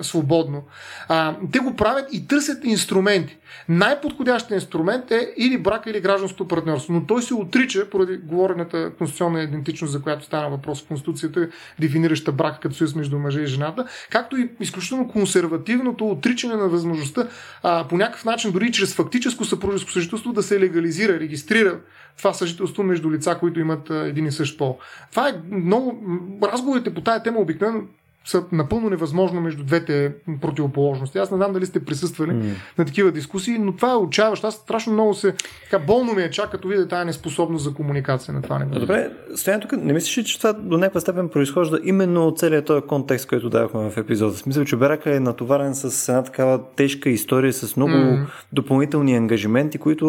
свободно. А, те го правят и търсят инструменти. Най-подходящият инструмент е или брак, или гражданското партньорство, но той се отрича поради говорената конституционна идентичност, за която стана въпрос в Конституцията, дефинираща брак като съюз между мъжа и жената, както и изключително консервативното отричане на възможността а, по някакъв начин, дори чрез фактическо съпружеско съжителство, да се легализира, регистрира това съжителство между лица, които имат а, един и същ пол. Това е много. Разговорите по тая тема обикновено са напълно невъзможно между двете противоположности. Аз не знам дали сте присъствали mm. на такива дискусии, но това е отчаяващо. Аз страшно много се... Така, болно ми е чак, като видя тази неспособност за комуникация на това ниво. Добре, Стоян, тук не мислиш, че това до някаква степен произхожда именно от целият този контекст, който давахме в епизода. Смисъл, че Берака е натоварен с една такава тежка история, с много mm. допълнителни ангажименти, които,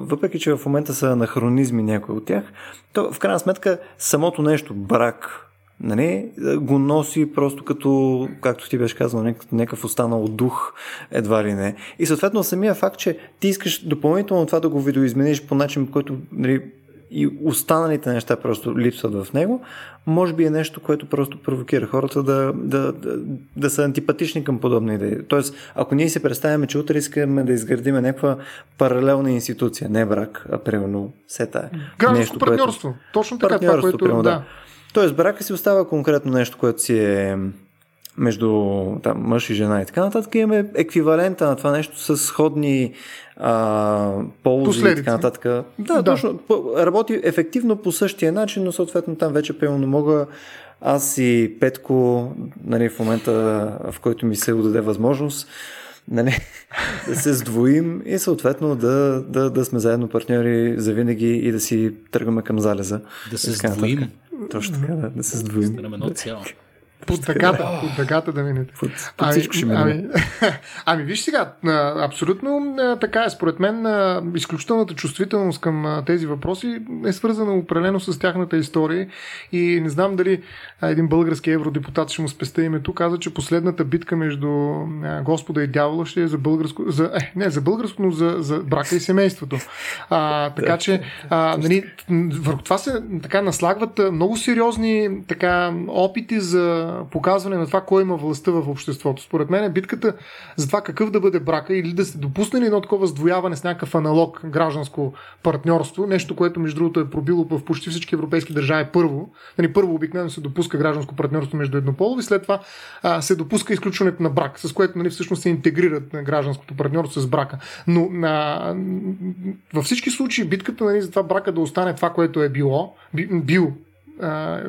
въпреки че в момента са анахронизми някои от тях, то в крайна сметка самото нещо, брак, нали, го носи просто като, както ти беше казал, някакъв останал дух, едва ли не. И съответно самия факт, че ти искаш допълнително това да го видоизмениш по начин, по който нали, и останалите неща просто липсват в него, може би е нещо, което просто провокира хората да, да, да, да са антипатични към подобни идеи. Тоест, ако ние си представяме, че утре искаме да изградиме някаква паралелна институция, не брак, а примерно сета. Гражданско нещо, партньорство. Което... Точно така, това, което... Примерно, да. да. Тоест, брака си остава конкретно нещо, което си е между там, мъж и жена и така нататък, имаме еквивалента на това нещо с сходни а, ползи Последици. и така нататък. Да, да, точно. Работи ефективно по същия начин, но съответно там вече примерно мога аз и Петко, нали, в момента, в който ми се отдаде възможност, нали, да се сдвоим и съответно да, да, да сме заедно партньори за винаги и да си тръгваме към залеза. Да се сдвоим. Точно така, да, да се сдвоим. Да цяло. Под дъгата, под дъгата да минете. Под, под ами, ще ами, ами, виж сега, абсолютно така е. Според мен изключителната чувствителност към тези въпроси е свързана определено с тяхната история и не знам дали един български евродепутат ще му спеста името, каза, че последната битка между Господа и дявола ще е за българско, за, е, не за българско, но за, за брака и семейството. А, така че, а, нали, върху това се така наслагват много сериозни така, опити за показване на това, кой има властта в обществото. Според мен битката за това какъв да бъде брака или да се допусне ли едно такова сдвояване с някакъв аналог гражданско партньорство, нещо, което между другото е пробило в почти всички европейски държави първо. Нали, първо обикновено се допуска гражданско партньорство между еднополови, след това а, се допуска изключването на брак, с което нали, всъщност се интегрират на гражданското партньорство с брака. Но а, във всички случаи битката нали, за това брака да остане това, което е било, бил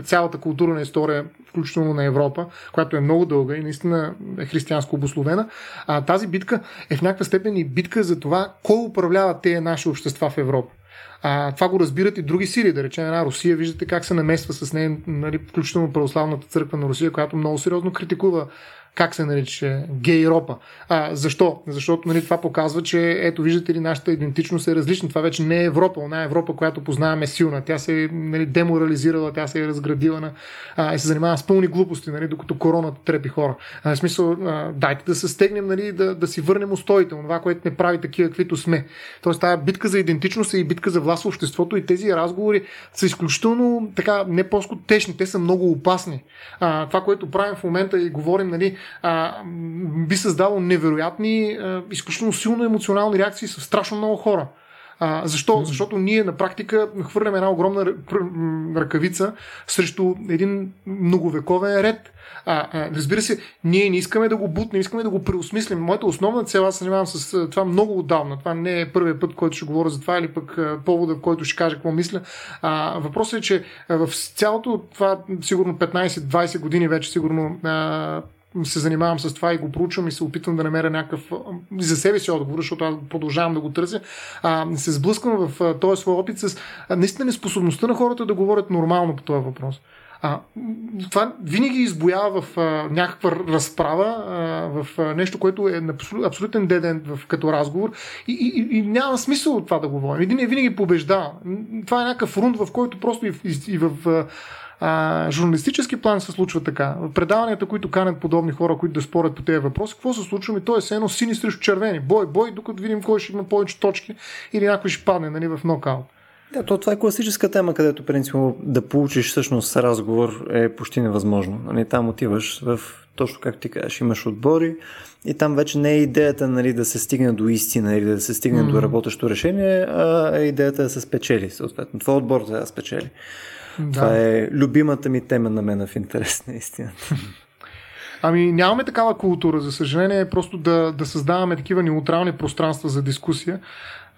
цялата културна история, включително на Европа, която е много дълга и наистина е християнско обословена, а тази битка е в някаква степен и битка за това кой управлява тези наши общества в Европа. А, това го разбират и други сили, да речем една Русия. Виждате как се намества с нея, нали, включително православната църква на Русия, която много сериозно критикува как се нарича гей Европа. А, защо? Защото нали, това показва, че ето виждате ли, нашата идентичност е различна. Това вече не е Европа. Она е Европа, която познаваме силна. Тя се е нали, деморализирала, тя се е разградила а, и се занимава с пълни глупости, нали, докато короната трепи хора. А, в смисъл, а, дайте да се стегнем, нали, да, да си върнем устоите, това, което не прави такива, каквито сме. Тоест, тази битка за идентичност е и битка за власт в обществото и тези разговори са изключително така, не по-скоро течни, те са много опасни. А, това, което правим в момента и говорим, нали, а, би създало невероятни, а, изключително силно емоционални реакции с страшно много хора. А, защо? Защото ние на практика хвърляме една огромна ръкавица срещу един многовековен ред. А, а, разбира се, ние не искаме да го бутнем, искаме да го преосмислим. Моята основна цел, аз се занимавам с това много отдавна. Това не е първият път, който ще говоря за това или пък повода, в който ще кажа какво мисля. А, въпросът е, че в цялото това, сигурно 15-20 години вече, сигурно а, се занимавам с това и го проучвам и се опитвам да намеря някакъв за себе си отговор, защото аз продължавам да го търся, а, се сблъсквам в този свой опит с наистина неспособността на хората да говорят нормално по този въпрос. А, това винаги избоява в а, някаква разправа, а, в а, нещо, което е абсолютен деден в, като разговор и, и, и няма смисъл от това да говорим. Един е винаги побеждава. Това е някакъв рунд, в който просто и, и, и в а, журналистически план се случва така. В предаванията, които канят подобни хора, които да спорят по тези въпроси, какво се случва? Ми то е едно сини срещу червени. Бой, бой, докато видим кой ще има повече точки или някой ще падне нали, в нокаут. Да, то това е класическа тема, където принципно да получиш всъщност разговор е почти невъзможно. Нали, там отиваш в точно както ти кажеш, имаш отбори и там вече не е идеята нали, да се стигне до истина или да се стигне mm-hmm. до работещо решение, а идеята е да се спечели съответно. Това отбор да спечели. Да. Това е любимата ми тема на мен в интерес на истината. Ами нямаме такава култура, за съжаление, просто да, да създаваме такива неутрални пространства за дискусия.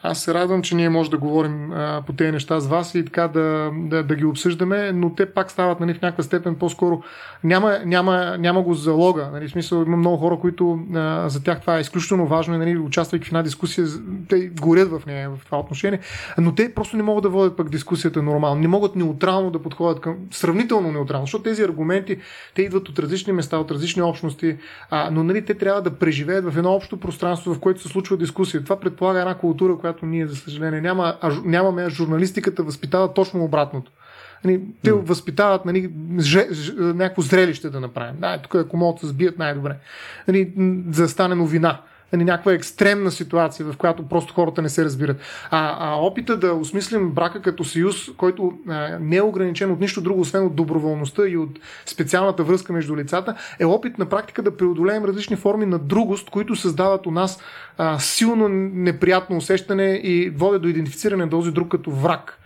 Аз се радвам, че ние можем да говорим а, по тези неща с вас и така да, да, да ги обсъждаме, но те пак стават нали, в някаква степен по-скоро. Няма, няма, няма го залога. Нали, в смисъл, има много хора, които а, за тях това е изключително важно нали, участвайки в една дискусия, те горят в нея в това отношение, но те просто не могат да водят пък дискусията нормално. Не могат неутрално да подходят към. Сравнително неутрално, защото тези аргументи те идват от различни места, от различни общности, а, но нали, те трябва да преживеят в едно общо пространство, в което се случва дискусия. Това предполага една култура, която ние, за съжаление, няма, а, нямаме, а журналистиката възпитава точно обратното. Нали, те mm. възпитават нали, ж, ж, някакво зрелище да направим. Да, тук ако могат да сбият най-добре. Нали, за да стане новина. Нали, някаква екстремна ситуация, в която просто хората не се разбират. А, а опита да осмислим брака като съюз, който а, не е ограничен от нищо друго, освен от доброволността и от специалната връзка между лицата, е опит на практика да преодолеем различни форми на другост, които създават у нас а, силно неприятно усещане и водят до идентифициране на този друг като враг.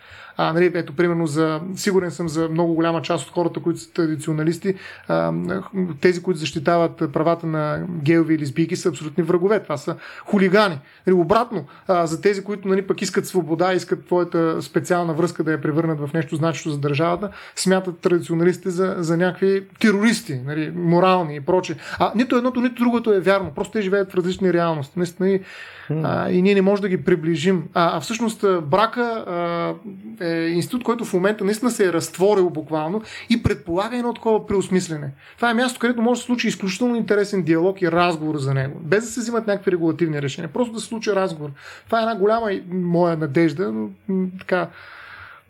А, нали, ето, примерно, за, сигурен съм за много голяма част от хората, които са традиционалисти, а, тези, които защитават правата на геови или лесбийки, са абсолютни врагове. Това са хулигани. Нали, обратно, а, за тези, които нали, пък искат свобода, искат твоята специална връзка да я превърнат в нещо значещо за държавата, смятат традиционалистите за, за някакви терористи, нали, морални и проче. А нито едното, нито другото е вярно. Просто те живеят в различни реалности. Наистина, а, и ние не можем да ги приближим. А, а всъщност брака а, е институт, който в момента наистина се е разтворил буквално и предполага едно такова преосмислене. Това е място, където може да се случи изключително интересен диалог и разговор за него, без да се взимат някакви регулативни решения. Просто да се случи разговор. Това е една голяма моя надежда, но така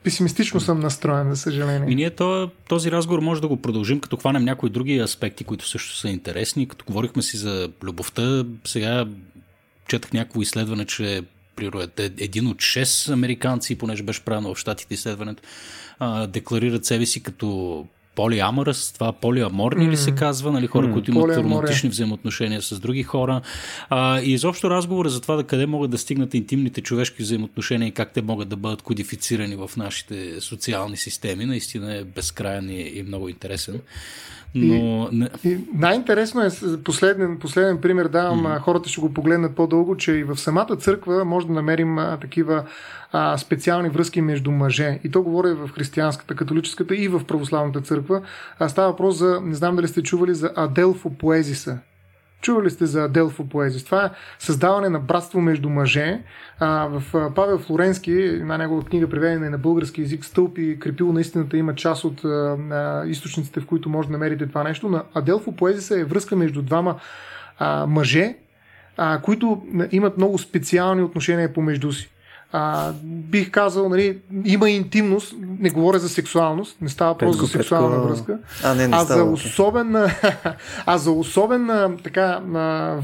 песимистично съм настроен, за съжаление. И ние този разговор може да го продължим, като хванем някои други аспекти, които също са интересни. Като говорихме си за любовта, сега четах някакво изследване, че е един от 6 американци, понеже беше правено в щатите изследването, декларират себе си като полиаморъс, това полиаморни mm. ли се казва, нали, хора, mm. които имат Полиаморе. романтични взаимоотношения с други хора. А, и изобщо разговора за това да къде могат да стигнат интимните човешки взаимоотношения и как те могат да бъдат кодифицирани в нашите социални системи, наистина е безкрайен и, и много интересен. Но... И, и най-интересно е, последен, последен пример давам, mm. хората ще го погледнат по-дълго, че и в самата църква може да намерим а, такива а, специални връзки между мъже. И то говоря в християнската, католическата и в православната църква. А, става въпрос за, не знам дали сте чували за Аделфо Поезиса. Чували сте за Аделфо Поезис? Това е създаване на братство между мъже. А, в Павел Флоренски, една негова книга, преведена на български язик, Стълб и крепил на истината има част от а, източниците, в които може да намерите това нещо. На Аделфо Поезиса е връзка между двама а, мъже, а, които имат много специални отношения помежду си а, бих казал, нали, има интимност, не говоря за сексуалност, не става просто за сексуална петко... връзка, а, не, не а, за особена, а за особена така,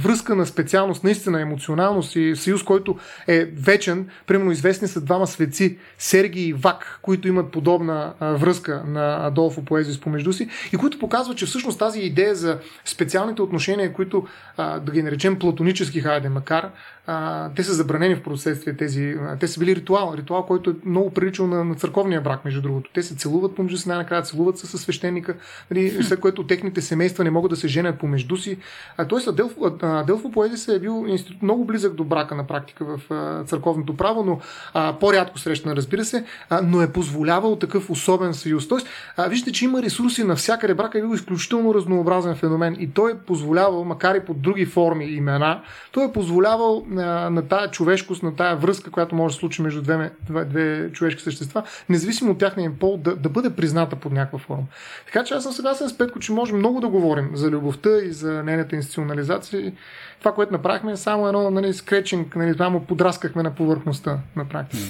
връзка на специалност, наистина емоционалност и съюз, който е вечен. Примерно известни са двама светци, Сергий и Вак, които имат подобна а, връзка на Адолфо Поезис помежду си и които показват, че всъщност тази идея за специалните отношения, които а, да ги наречем платонически, хайде, макар, а, те са забранени в последствие тези. А, те са били ритуал, ритуал, който е много приличал на, на църковния брак, между другото. Те се целуват помежду си, най-накрая целуват се със свещеника, нали, след което техните семейства не могат да се женят помежду си. А, тоест, Аделфо, Аделфо е бил институт много близък до брака на практика в а, църковното право, но а, по-рядко срещана, разбира се, а, но е позволявал такъв особен съюз. Тоест, а, виждате, че има ресурси навсякъде. Брака е бил изключително разнообразен феномен и той е позволявал, макар и под други форми и имена, той е позволявал на, на тая човешкост, на тая връзка, която може да се случи между две, две, две човешки същества, независимо от тяхния пол, да, да бъде призната под някаква форма. Така че аз съм съгласен с Петко, че можем много да говорим за любовта и за нейната институционализация. Това, което направихме е само едно нали, скречинг, нали, това му подраскахме на повърхността на практика.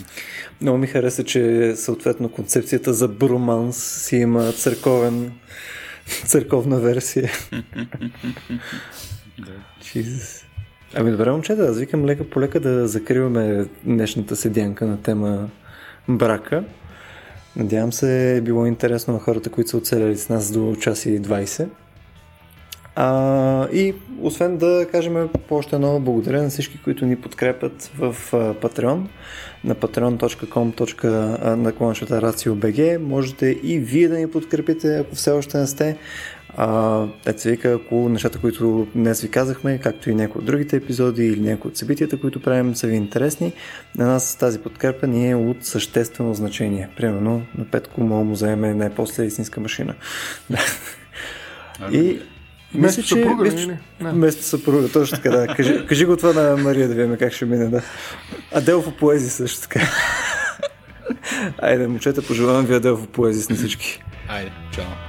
Много ми хареса, че съответно концепцията за броманс си има църковен църковна версия. Jesus. Ами добре, момчета, аз викам лека по лека да закриваме днешната седянка на тема брака. Надявам се е било интересно на хората, които са оцеляли с нас до час и 20. А, и освен да кажем по още едно благодаря на всички, които ни подкрепят в Patreon на patreon.com.naклончата Можете и вие да ни подкрепите, ако все още не сте. А, се вика, ако нещата, които днес ви казахме, както и някои от другите епизоди или някои от събитията, които правим, са ви интересни, на нас тази подкрепа ни е от съществено значение. Примерно на Петко мога му заеме най-после истинска машина. и Вместо че, съпруга, вместо, вместо съпруга, точно така, да. Кажи, кажи го това на Мария да видим как ще мине, да. Аделфо поези също така. Айде, момчета, пожелавам ви Аделфо поези на всички. Айде, чао.